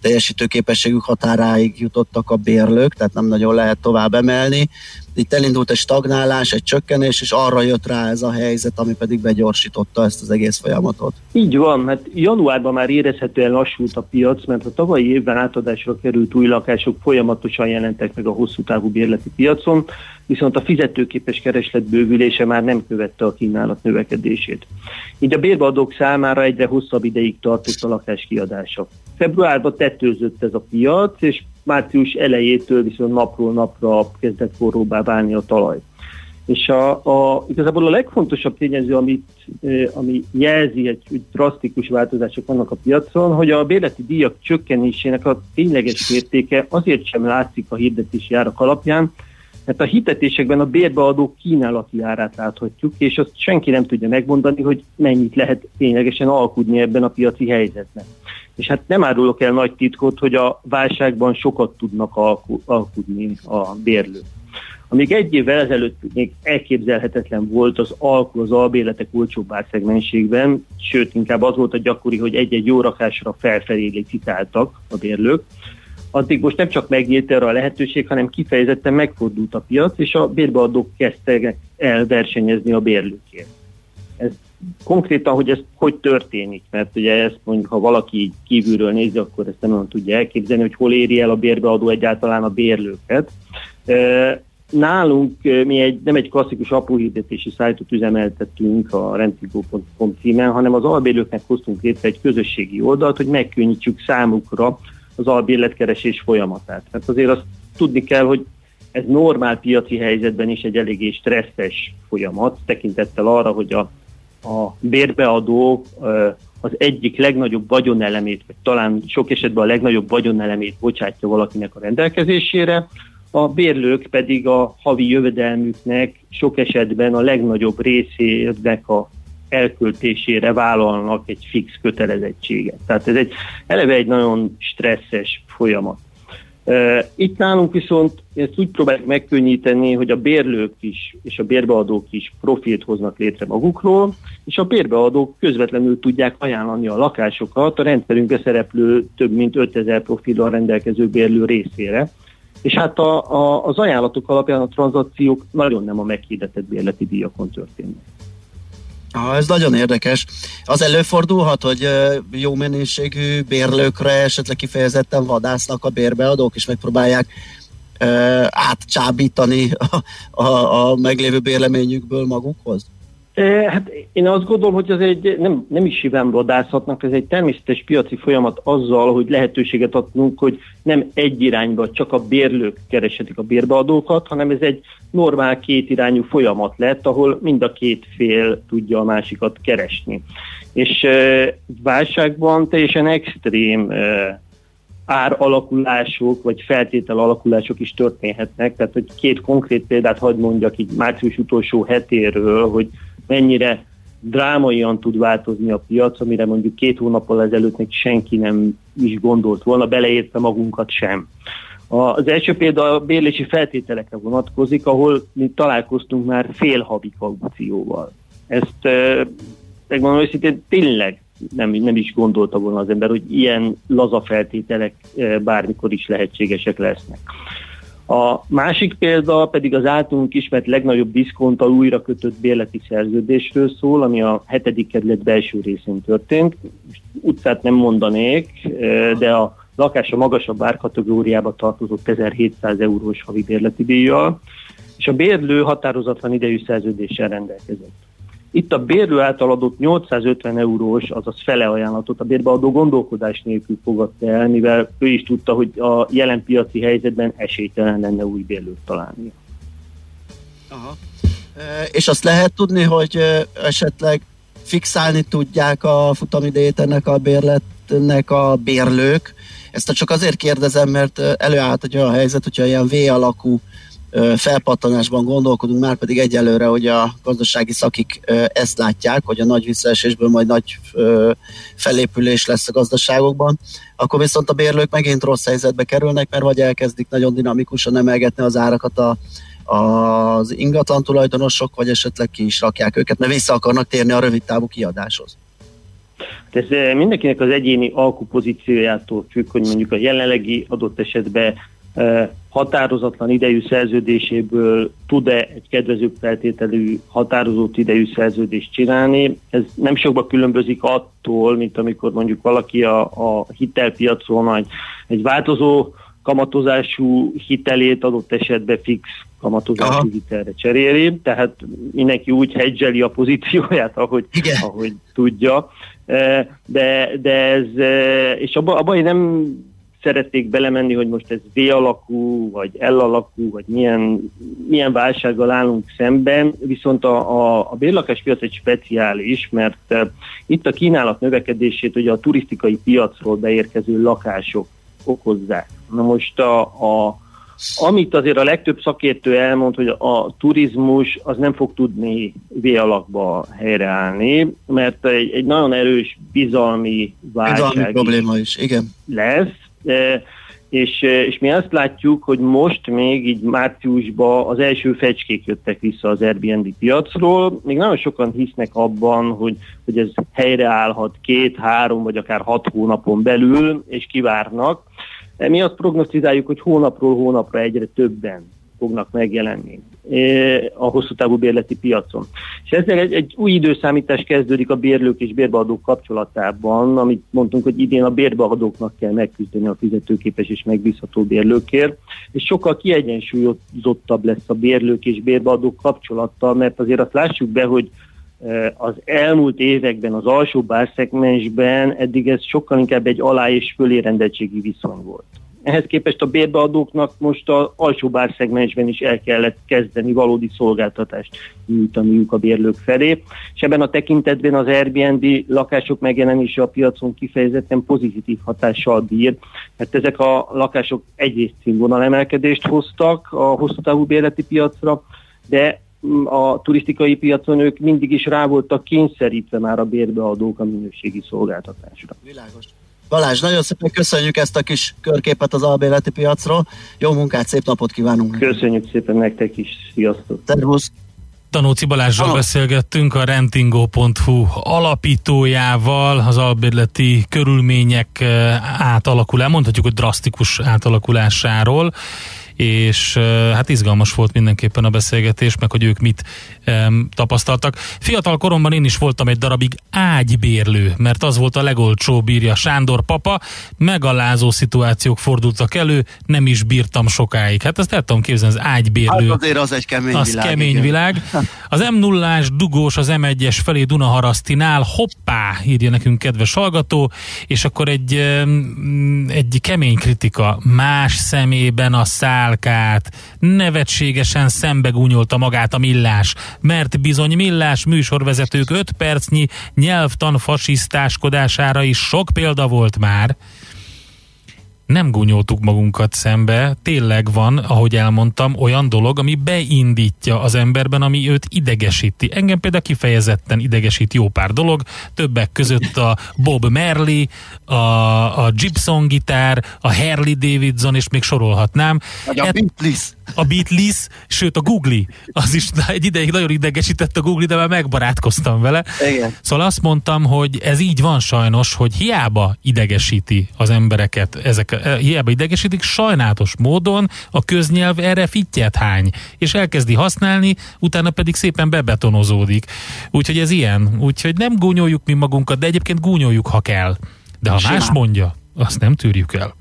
teljesítőképességük határáig jutottak a bérlők, tehát nem nagyon lehet tovább emelni. Itt elindult egy stagnálás, egy csökkenés, és arra jött rá ez a helyzet, ami pedig begyorsította ezt az egész folyamatot. Így van, hát januárban már érezhetően lassult a piac, mert a tavalyi évben átadásra került új lakások folyamatosan jelentek meg a hosszú távú bérleti piacon, viszont a fizetőképes kereslet bővülése már nem követte a kínálat növekedését. Így a bérbeadók számára egyre hosszabb ideig tartott a lakás kiadása. Februárban tetőzött ez a piac, és március elejétől viszont napról napra kezdett forróbbá válni a talaj. És a, a, igazából a legfontosabb tényező, amit, ami jelzi, hogy, hogy drasztikus változások vannak a piacon, hogy a bérleti díjak csökkenésének a tényleges mértéke azért sem látszik a hirdetési árak alapján, mert a hitetésekben a bérbeadó kínálati árát láthatjuk, és azt senki nem tudja megmondani, hogy mennyit lehet ténylegesen alkudni ebben a piaci helyzetben. És hát nem árulok el nagy titkot, hogy a válságban sokat tudnak alku- alkudni a bérlők. Amíg egy évvel ezelőtt még elképzelhetetlen volt az alkú az albérletek olcsóbb árszegmenségben, sőt inkább az volt a gyakori, hogy egy-egy jó rakásra felfelé licitáltak a bérlők, addig most nem csak megnyílt erre a lehetőség, hanem kifejezetten megfordult a piac, és a bérbeadók kezdtek el versenyezni a bérlőkért. Ez konkrétan, hogy ez hogy történik, mert ugye ezt mondjuk, ha valaki így kívülről nézi, akkor ezt nem tudja elképzelni, hogy hol éri el a bérbeadó egyáltalán a bérlőket. Nálunk mi egy, nem egy klasszikus apróhirdetési szájtot üzemeltetünk a rendtigó.com címen, hanem az albérlőknek hoztunk létre egy közösségi oldalt, hogy megkönnyítsük számukra az albérletkeresés folyamatát. Tehát azért azt tudni kell, hogy ez normál piaci helyzetben is egy eléggé stresszes folyamat, tekintettel arra, hogy a, a bérbeadó az egyik legnagyobb vagyonelemét, vagy talán sok esetben a legnagyobb vagyonelemét bocsátja valakinek a rendelkezésére, a bérlők pedig a havi jövedelmüknek sok esetben a legnagyobb részének a elköltésére vállalnak egy fix kötelezettséget. Tehát ez egy eleve egy nagyon stresszes folyamat. Itt nálunk viszont ezt úgy próbáljuk megkönnyíteni, hogy a bérlők is és a bérbeadók is profilt hoznak létre magukról, és a bérbeadók közvetlenül tudják ajánlani a lakásokat a rendszerünkbe szereplő több mint 5000 profillal rendelkező bérlő részére. És hát a, a, az ajánlatok alapján a tranzakciók nagyon nem a meghirdetett bérleti díjakon történnek. Ah, ez nagyon érdekes. Az előfordulhat, hogy jó minőségű bérlőkre esetleg kifejezetten vadásznak a bérbeadók, és megpróbálják átcsábítani a, a, a meglévő bérleményükből magukhoz? Hát én azt gondolom, hogy ez egy nem, nem is hívám vadászatnak, ez egy természetes piaci folyamat azzal, hogy lehetőséget adunk, hogy nem egy irányba csak a bérlők keresetik a bérbeadókat, hanem ez egy normál kétirányú folyamat lett, ahol mind a két fél tudja a másikat keresni. És e, válságban teljesen extrém e, áralakulások, vagy feltétel alakulások is történhetnek. Tehát, hogy két konkrét példát hadd mondjak így március utolsó hetéről, hogy mennyire drámaian tud változni a piac, amire mondjuk két hónappal ezelőtt még senki nem is gondolt volna, beleértve magunkat sem. Az első példa a bérlési feltételekre vonatkozik, ahol mi találkoztunk már félhavi kaucióval. Ezt eh, megmondom őszintén tényleg nem, nem is gondolta volna az ember, hogy ilyen laza feltételek eh, bármikor is lehetségesek lesznek. A másik példa pedig az általunk ismert legnagyobb diszkonttal újra kötött bérleti szerződésről szól, ami a hetedik kerület belső részén történt. Most utcát nem mondanék, de a lakás a magasabb árkategóriába tartozott 1700 eurós havi bérleti díjjal, és a bérlő határozatlan idejű szerződéssel rendelkezett. Itt a bérlő által adott 850 eurós, azaz fele ajánlatot a bérbeadó gondolkodás nélkül fogadta el, mivel ő is tudta, hogy a jelen piaci helyzetben esélytelen lenne új bérlőt találni. Ö, És azt lehet tudni, hogy ö, esetleg fixálni tudják a futamidejét ennek a bérletnek a bérlők. Ezt csak azért kérdezem, mert ö, előállt egy olyan helyzet, hogyha ilyen V alakú ö, felpattanásban gondolkodunk, már pedig egyelőre, hogy a gazdasági szakik ezt látják, hogy a nagy visszaesésből majd nagy felépülés lesz a gazdaságokban, akkor viszont a bérlők megint rossz helyzetbe kerülnek, mert vagy elkezdik nagyon dinamikusan emelgetni az árakat a, az ingatlan tulajdonosok, vagy esetleg ki is rakják őket, mert vissza akarnak térni a rövid távú kiadáshoz. Ez eh, mindenkinek az egyéni alkupozíciójától függ, hogy mondjuk a jelenlegi adott esetben határozatlan idejű szerződéséből tud-e egy kedvezőbb feltételű határozott idejű szerződést csinálni. Ez nem sokba különbözik attól, mint amikor mondjuk valaki a, a hitelpiacon egy, egy változó kamatozású hitelét adott esetben fix kamatozású Aha. hitelre cseréli, tehát mindenki úgy hedgeli a pozícióját, ahogy, ahogy tudja. De, de ez, és abban abba én nem szeretnék belemenni, hogy most ez V alakú, vagy L alakú, vagy milyen, milyen válsággal állunk szemben, viszont a, a, a bérlakáspiac egy speciális, mert eh, itt a kínálat növekedését ugye a turisztikai piacról beérkező lakások okozzák. Na most a, a amit azért a legtöbb szakértő elmond, hogy a turizmus az nem fog tudni V alakba helyreállni, mert egy, egy nagyon erős bizalmi válság Bizalmi probléma is, igen. lesz, és, e, és mi azt látjuk, hogy most még így márciusban az első fecskék jöttek vissza az Airbnb piacról, még nagyon sokan hisznek abban, hogy, hogy ez helyreállhat két, három vagy akár hat hónapon belül, és kivárnak. Mi azt prognosztizáljuk, hogy hónapról hónapra egyre többen fognak megjelenni a hosszú távú bérleti piacon. És ezzel egy, egy új időszámítás kezdődik a bérlők és bérbeadók kapcsolatában, amit mondtunk, hogy idén a bérbeadóknak kell megküzdeni a fizetőképes és megbízható bérlőkért, és sokkal kiegyensúlyozottabb lesz a bérlők és bérbeadók kapcsolata, mert azért azt lássuk be, hogy eh, az elmúlt években az alsó bárszegmensben eddig ez sokkal inkább egy alá- és fölérendeltségi viszony volt. Ehhez képest a bérbeadóknak most az alsó bárszegmensben is el kellett kezdeni valódi szolgáltatást nyújtaniuk a bérlők felé, és ebben a tekintetben az Airbnb lakások megjelenése a piacon kifejezetten pozitív hatással bír, mert ezek a lakások egyrészt színvonalemelkedést hoztak a hosszú távú bérleti piacra, de a turisztikai piacon ők mindig is rá voltak kényszerítve már a bérbeadók a minőségi szolgáltatásra. Világos. Balázs, nagyon szépen köszönjük ezt a kis körképet az albérleti piacról. Jó munkát, szép napot kívánunk! Köszönjük szépen nektek is, sziasztok! Szervusz! Tanóci Balázsral Halló. beszélgettünk a rentingo.hu alapítójával, az albérleti körülmények eh, átalakul, mondhatjuk, hogy drasztikus átalakulásáról, és hát izgalmas volt mindenképpen a beszélgetés, meg hogy ők mit em, tapasztaltak. Fiatal koromban én is voltam egy darabig ágybérlő, mert az volt a legolcsóbb, írja Sándor papa, megalázó szituációk fordultak elő, nem is bírtam sokáig. Hát ezt el tudom képzelni, az ágybérlő. Hát azért az egy kemény az világ, kemény igen. világ. Az m 0 dugós az M1-es felé Dunaharasztinál, hoppá, írja nekünk kedves hallgató, és akkor egy, egy kemény kritika, más szemében a szálkát, nevetségesen szembegúnyolta magát a millás, mert bizony millás műsorvezetők 5 percnyi nyelvtan fasisztáskodására is sok példa volt már nem gúnyoltuk magunkat szembe, tényleg van, ahogy elmondtam, olyan dolog, ami beindítja az emberben, ami őt idegesíti. Engem például kifejezetten idegesít jó pár dolog, többek között a Bob Merli, a, a Gibson gitár, a Harley Davidson, és még sorolhatnám. Vagy a Beatles. A Beatles, sőt a Google, az is egy ideig nagyon idegesített a Google, de már megbarátkoztam vele. Igen. Szóval azt mondtam, hogy ez így van sajnos, hogy hiába idegesíti az embereket, ezek, eh, hiába idegesítik, sajnálatos módon a köznyelv erre fittyet hány, és elkezdi használni, utána pedig szépen bebetonozódik. Úgyhogy ez ilyen. Úgyhogy nem gúnyoljuk mi magunkat, de egyébként gúnyoljuk, ha kell. De ha Simán. más mondja, azt nem tűrjük el.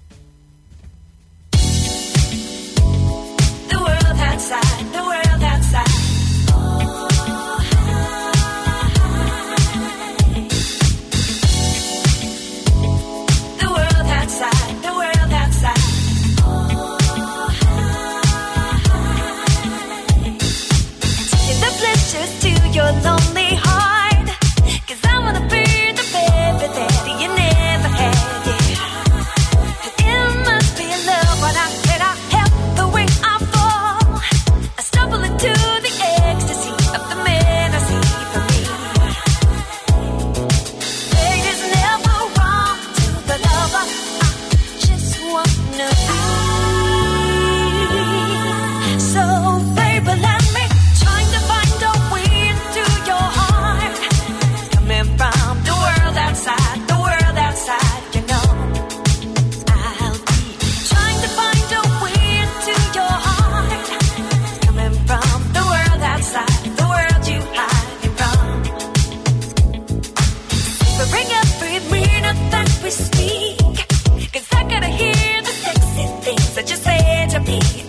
We speak. Cause I gotta hear the sexy things that you say to me.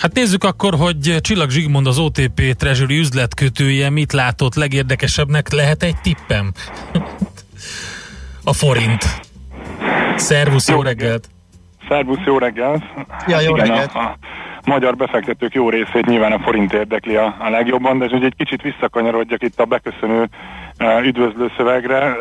Hát nézzük akkor, hogy Csillag Zsigmond az OTP Treasury üzletkötője mit látott legérdekesebbnek. Lehet egy tippem? A forint. Szervusz, jó reggelt! Szervusz, jó reggelt! Ja, jó Igen, reggelt. A, a magyar befektetők jó részét nyilván a forint érdekli a, a legjobban, de hogy egy kicsit visszakanyarodjak itt a beköszönő üdvözlő szövegre.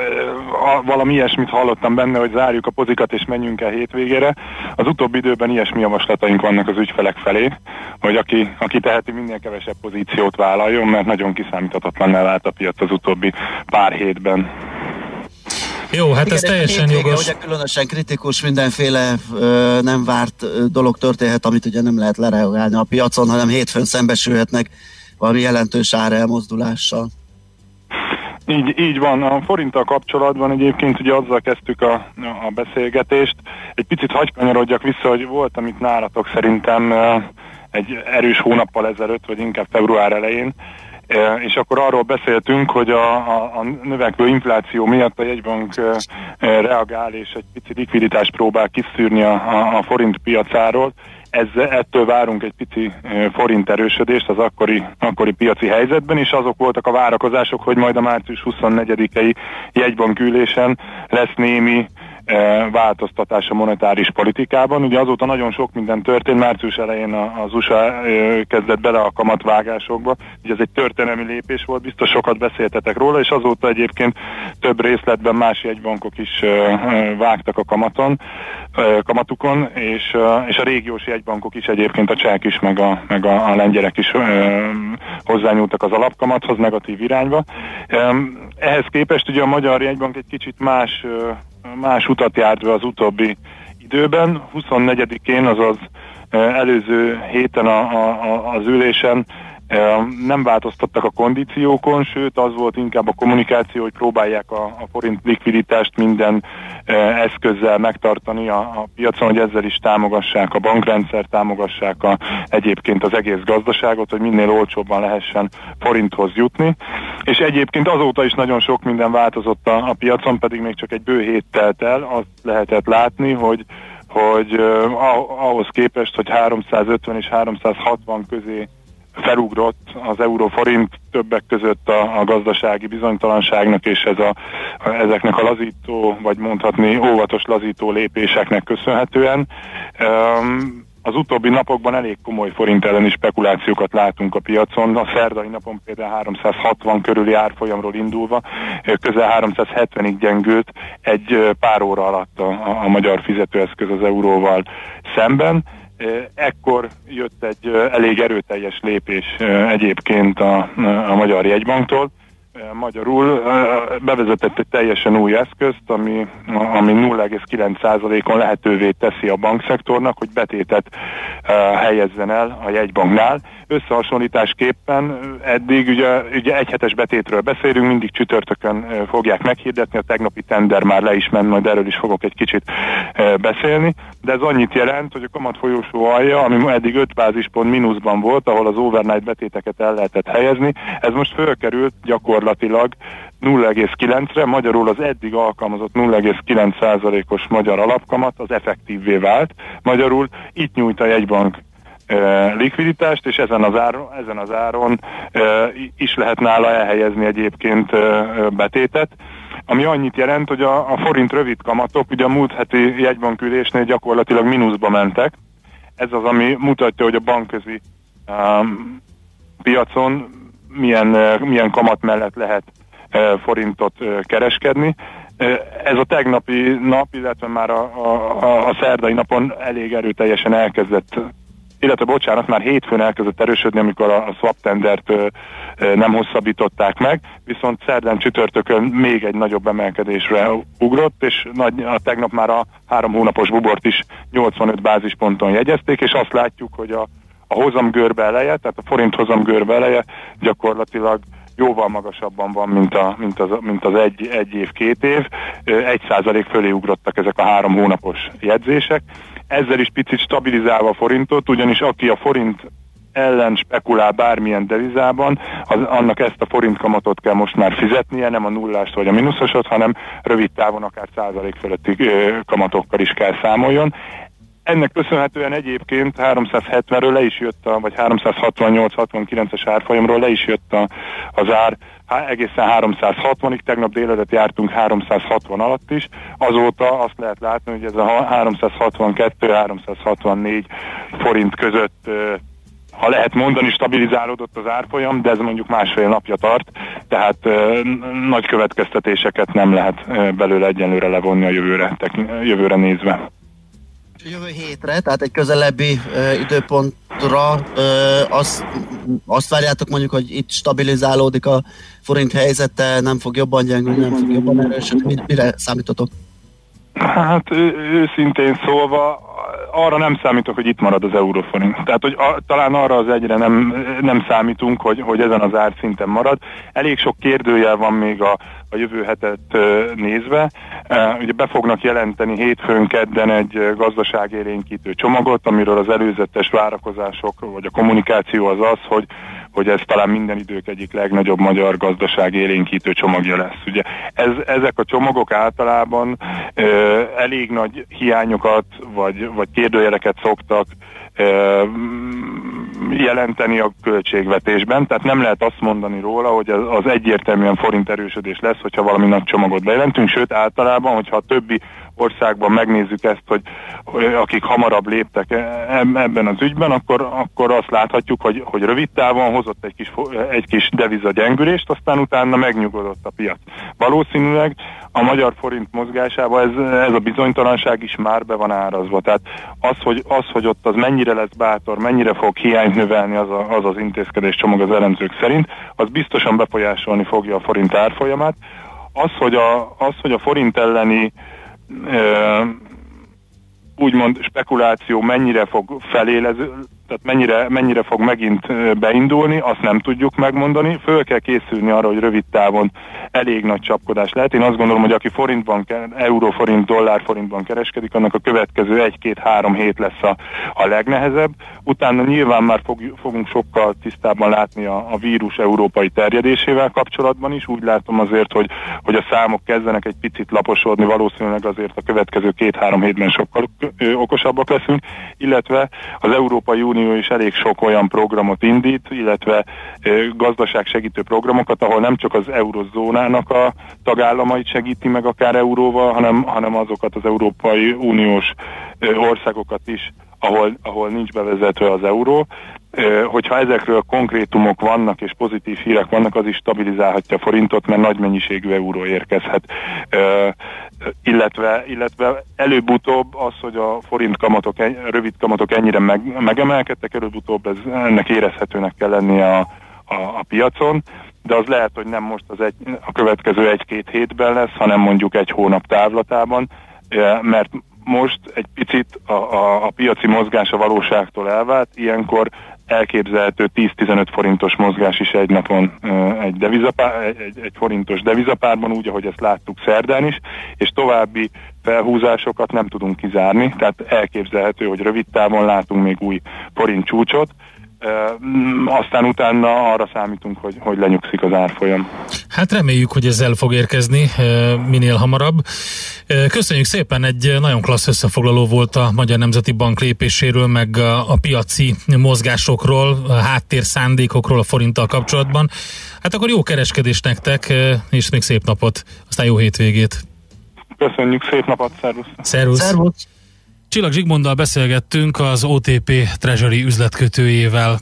Valami ilyesmit hallottam benne, hogy zárjuk a pozikat és menjünk el hétvégére. Az utóbbi időben ilyesmi javaslataink vannak az ügyfelek felé, hogy aki, aki teheti minél kevesebb pozíciót vállaljon, mert nagyon kiszámíthatatlan vált a piac az utóbbi pár hétben. Jó, hát ez Igen, teljesen hétvége, jogos. Ugye különösen kritikus, mindenféle ö, nem várt ö, dolog történhet, amit ugye nem lehet lereagálni a piacon, hanem hétfőn szembesülhetnek valami jelentős árelmozdulással. Így, így van, a forinttal kapcsolatban egyébként ugye azzal kezdtük a, a beszélgetést. Egy picit hagykanyarodjak vissza, hogy volt, amit nálatok szerintem egy erős hónappal ezelőtt, vagy inkább február elején, és akkor arról beszéltünk, hogy a, a, a növekvő infláció miatt a jegybank reagál, és egy pici likviditást próbál kiszűrni a, a, a forint piacáról. Ez, ettől várunk egy pici forint erősödést az akkori, akkori piaci helyzetben, és azok voltak a várakozások, hogy majd a március 24-i jegybankülésen lesz némi változtatás a monetáris politikában. Ugye azóta nagyon sok minden történt, március elején az USA kezdett bele a kamatvágásokba, ugye ez egy történelmi lépés volt, biztos sokat beszéltetek róla, és azóta egyébként több részletben más jegybankok is vágtak a kamaton, kamatukon, és, és a régiós jegybankok is egyébként a csák is, meg a, meg a, a lengyelek is hozzányúltak az alapkamathoz negatív irányba. Ehhez képest ugye a Magyar Jegybank egy kicsit más, más utat járt be az utóbbi időben. 24-én, azaz ö, előző héten a, a, a, az ülésen nem változtattak a kondíciókon, sőt az volt inkább a kommunikáció, hogy próbálják a, a forint likviditást minden eszközzel megtartani a, a piacon, hogy ezzel is támogassák a bankrendszer, támogassák a, egyébként az egész gazdaságot, hogy minél olcsóbban lehessen forinthoz jutni. És egyébként azóta is nagyon sok minden változott a, a piacon, pedig még csak egy bő hét telt el, azt lehetett látni, hogy hogy ah- ahhoz képest, hogy 350 és 360 közé felugrott az euró-forint többek között a, a gazdasági bizonytalanságnak és ez a, a, ezeknek a lazító, vagy mondhatni óvatos lazító lépéseknek köszönhetően. Um, az utóbbi napokban elég komoly forint elleni spekulációkat látunk a piacon. A szerdai napon például 360 körüli árfolyamról indulva közel 370-ig gyengült egy pár óra alatt a, a magyar fizetőeszköz az euróval szemben. Ekkor jött egy elég erőteljes lépés egyébként a, a Magyar Jegybanktól. Magyarul bevezetett egy teljesen új eszközt, ami, ami 0,9%-on lehetővé teszi a bankszektornak, hogy betétet helyezzen el a jegybanknál. Összehasonlításképpen eddig ugye, ugye egyhetes betétről beszélünk, mindig csütörtökön fogják meghirdetni, a tegnapi tender már le is ment, majd erről is fogok egy kicsit beszélni, de ez annyit jelent, hogy a kamat folyósó alja, ami eddig 5 bázispont mínuszban volt, ahol az overnight betéteket el lehetett helyezni, ez most fölkerült gyakorlatilag 0,9-re, magyarul az eddig alkalmazott 0,9%-os magyar alapkamat az effektívvé vált, magyarul itt nyújt a jegybank eh, likviditást, és ezen az áron, ezen az áron eh, is lehet nála elhelyezni egyébként eh, betétet, ami annyit jelent, hogy a, a forint rövid kamatok ugye a múlt heti jegybankülésnél gyakorlatilag mínuszba mentek. Ez az, ami mutatja, hogy a bankközi um, piacon milyen, milyen kamat mellett lehet eh, forintot kereskedni. Ez a tegnapi nap, illetve már a, a, a, szerdai napon elég erőteljesen elkezdett illetve bocsánat, már hétfőn elkezdett erősödni, amikor a, a swap tendert nem hosszabbították meg, viszont szerdán csütörtökön még egy nagyobb emelkedésre ugrott, és nagy, a tegnap már a három hónapos bubort is 85 bázisponton jegyezték, és azt látjuk, hogy a, a hozamgörbe eleje, tehát a forint hozamgörbe eleje gyakorlatilag jóval magasabban van, mint, a, mint, az, mint az egy, egy év, két év. Egy százalék fölé ugrottak ezek a három hónapos jegyzések. Ezzel is picit stabilizálva a forintot, ugyanis aki a forint ellen spekulál bármilyen devizában, az, annak ezt a forint kamatot kell most már fizetnie, nem a nullást vagy a mínuszosot, hanem rövid távon akár százalék fölötti ö, kamatokkal is kell számoljon. Ennek köszönhetően egyébként 370-ről le is jött, a, vagy 368-69-es árfolyamról le is jött a, az ár. Egészen 360-ig, tegnap délelőtt jártunk 360 alatt is, azóta azt lehet látni, hogy ez a 362-364 forint között ha lehet mondani, stabilizálódott az árfolyam, de ez mondjuk másfél napja tart, tehát ö, nagy következtetéseket nem lehet ö, belőle egyenlőre levonni a jövőre, tekn- jövőre nézve. Jövő hétre, tehát egy közelebbi ö, időpontra ö, azt, azt várjátok mondjuk, hogy itt stabilizálódik a forint helyzete, nem fog jobban gyengülni, nem fog jobban erősödni. Mi- Mire számítotok? Hát ő, őszintén szólva arra nem számítok, hogy itt marad az euróforint. Tehát, hogy a, talán arra az egyre nem, nem számítunk, hogy, hogy ezen az árszinten marad. Elég sok kérdőjel van még a, a jövő hetet nézve. Ugye be fognak jelenteni hétfőn kedden egy ö, gazdaságélénkítő csomagot, amiről az előzetes várakozások, vagy a kommunikáció az az, hogy hogy ez talán minden idők egyik legnagyobb magyar gazdaság élénkítő csomagja lesz. Ugye ez, ezek a csomagok általában ö, elég nagy hiányokat vagy, vagy kérdőjeleket szoktak jelenteni a költségvetésben, tehát nem lehet azt mondani róla, hogy az, egyértelműen forint erősödés lesz, hogyha valami nagy csomagot bejelentünk, sőt általában, hogyha a többi országban megnézzük ezt, hogy, akik hamarabb léptek e- ebben az ügyben, akkor, akkor azt láthatjuk, hogy, hogy rövid távon hozott egy kis, egy kis deviza gyengülést, aztán utána megnyugodott a piac. Valószínűleg a magyar forint mozgásába ez, ez a bizonytalanság is már be van árazva. Tehát az hogy, az, hogy ott az mennyire lesz bátor, mennyire fog hiányt növelni az a, az, az intézkedés csomag az elemzők szerint, az biztosan befolyásolni fogja a forint árfolyamát. Az, hogy a, az, hogy a forint elleni ö, úgymond spekuláció mennyire fog felélező, tehát mennyire, mennyire fog megint beindulni, azt nem tudjuk megmondani. Föl kell készülni arra, hogy rövid távon elég nagy csapkodás lehet. Én azt gondolom, hogy aki forintban, euró-forint, dollár-forintban kereskedik, annak a következő egy-két-három hét lesz a, a legnehezebb. Utána nyilván már fog, fogunk sokkal tisztábban látni a, a vírus európai terjedésével kapcsolatban is. Úgy látom azért, hogy, hogy a számok kezdenek egy picit laposodni, valószínűleg azért a következő két-három hétben sokkal okosabbak leszünk, illetve az Európai Unió is elég sok olyan programot indít, illetve gazdaságsegítő programokat, ahol nem csak az eurozónának a tagállamait segíti meg akár euróval, hanem, hanem azokat az Európai Uniós országokat is, ahol, ahol nincs bevezetve az euró. Hogyha ezekről konkrétumok vannak és pozitív hírek vannak, az is stabilizálhatja a forintot, mert nagy mennyiségű euró érkezhet. Illetve, illetve előbb-utóbb az, hogy a forint kamatok, rövid kamatok ennyire meg, megemelkedtek, előbb-utóbb ez, ennek érezhetőnek kell lennie a, a, a piacon, de az lehet, hogy nem most az egy, a következő egy-két hétben lesz, hanem mondjuk egy hónap távlatában, mert most egy picit a, a, a piaci mozgás a valóságtól elvált, ilyenkor elképzelhető 10-15 forintos mozgás is egy napon egy, devizapár, egy, egy, forintos devizapárban, úgy, ahogy ezt láttuk szerdán is, és további felhúzásokat nem tudunk kizárni, tehát elképzelhető, hogy rövid távon látunk még új forint csúcsot, aztán utána arra számítunk, hogy, hogy lenyugszik az árfolyam. Hát reméljük, hogy ez el fog érkezni minél hamarabb. Köszönjük szépen, egy nagyon klassz összefoglaló volt a Magyar Nemzeti Bank lépéséről, meg a, a piaci mozgásokról, a háttér szándékokról a forinttal kapcsolatban. Hát akkor jó kereskedés nektek, és még szép napot, aztán jó hétvégét. Köszönjük, szép napot, szervusz! Szervusz! Szervusz. Csillag Zsigmonddal beszélgettünk az OTP Treasury üzletkötőjével.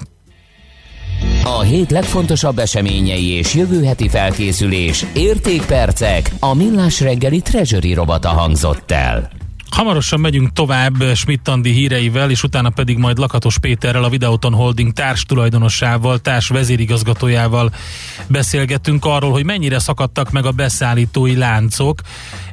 A hét legfontosabb eseményei és jövő heti felkészülés, értékpercek, a millás reggeli treasury robata hangzott el. Hamarosan megyünk tovább Schmidt-Andi híreivel, és utána pedig majd Lakatos Péterrel, a Videoton Holding társ tulajdonossával, társ vezérigazgatójával beszélgetünk arról, hogy mennyire szakadtak meg a beszállítói láncok.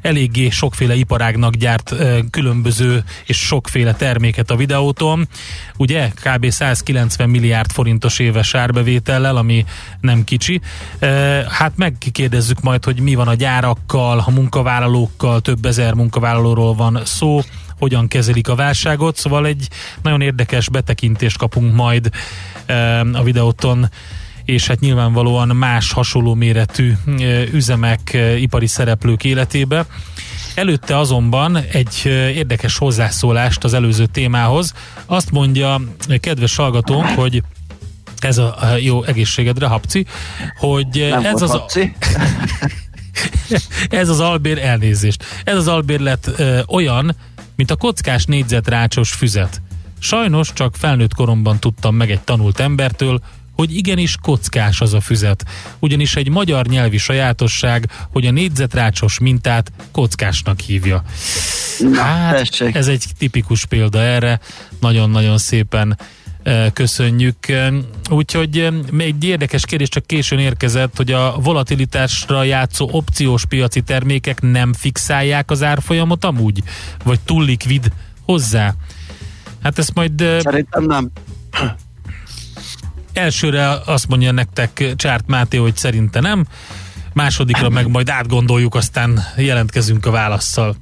Eléggé sokféle iparágnak gyárt különböző és sokféle terméket a Videóton. Ugye kb. 190 milliárd forintos éves árbevétellel, ami nem kicsi. Hát megkérdezzük majd, hogy mi van a gyárakkal, a munkavállalókkal, több ezer munkavállalóról van szó, hogyan kezelik a válságot, szóval egy nagyon érdekes betekintést kapunk majd a videóton és hát nyilvánvalóan más hasonló méretű üzemek, ipari szereplők életébe. Előtte azonban egy érdekes hozzászólást az előző témához. Azt mondja kedves hallgatónk, hogy ez a jó egészségedre, Hapci, hogy Nem ez az, a, Hapci. ez az albér elnézést. Ez az albérlet ö, olyan, mint a kockás négyzetrácsos füzet. Sajnos csak felnőtt koromban tudtam meg egy tanult embertől, hogy igenis kockás az a füzet. Ugyanis egy magyar nyelvi sajátosság, hogy a négyzetrácsos mintát kockásnak hívja. Hát, ez egy tipikus példa erre. Nagyon-nagyon szépen eh, köszönjük. Eh, Úgyhogy eh, még egy érdekes kérdés csak későn érkezett, hogy a volatilitásra játszó opciós piaci termékek nem fixálják az árfolyamot amúgy? Vagy túl likvid hozzá? Hát ezt majd... eh, Szerintem nem. Elsőre azt mondja nektek Csárt Máté, hogy szerinte nem, másodikra meg majd átgondoljuk, aztán jelentkezünk a válaszsal.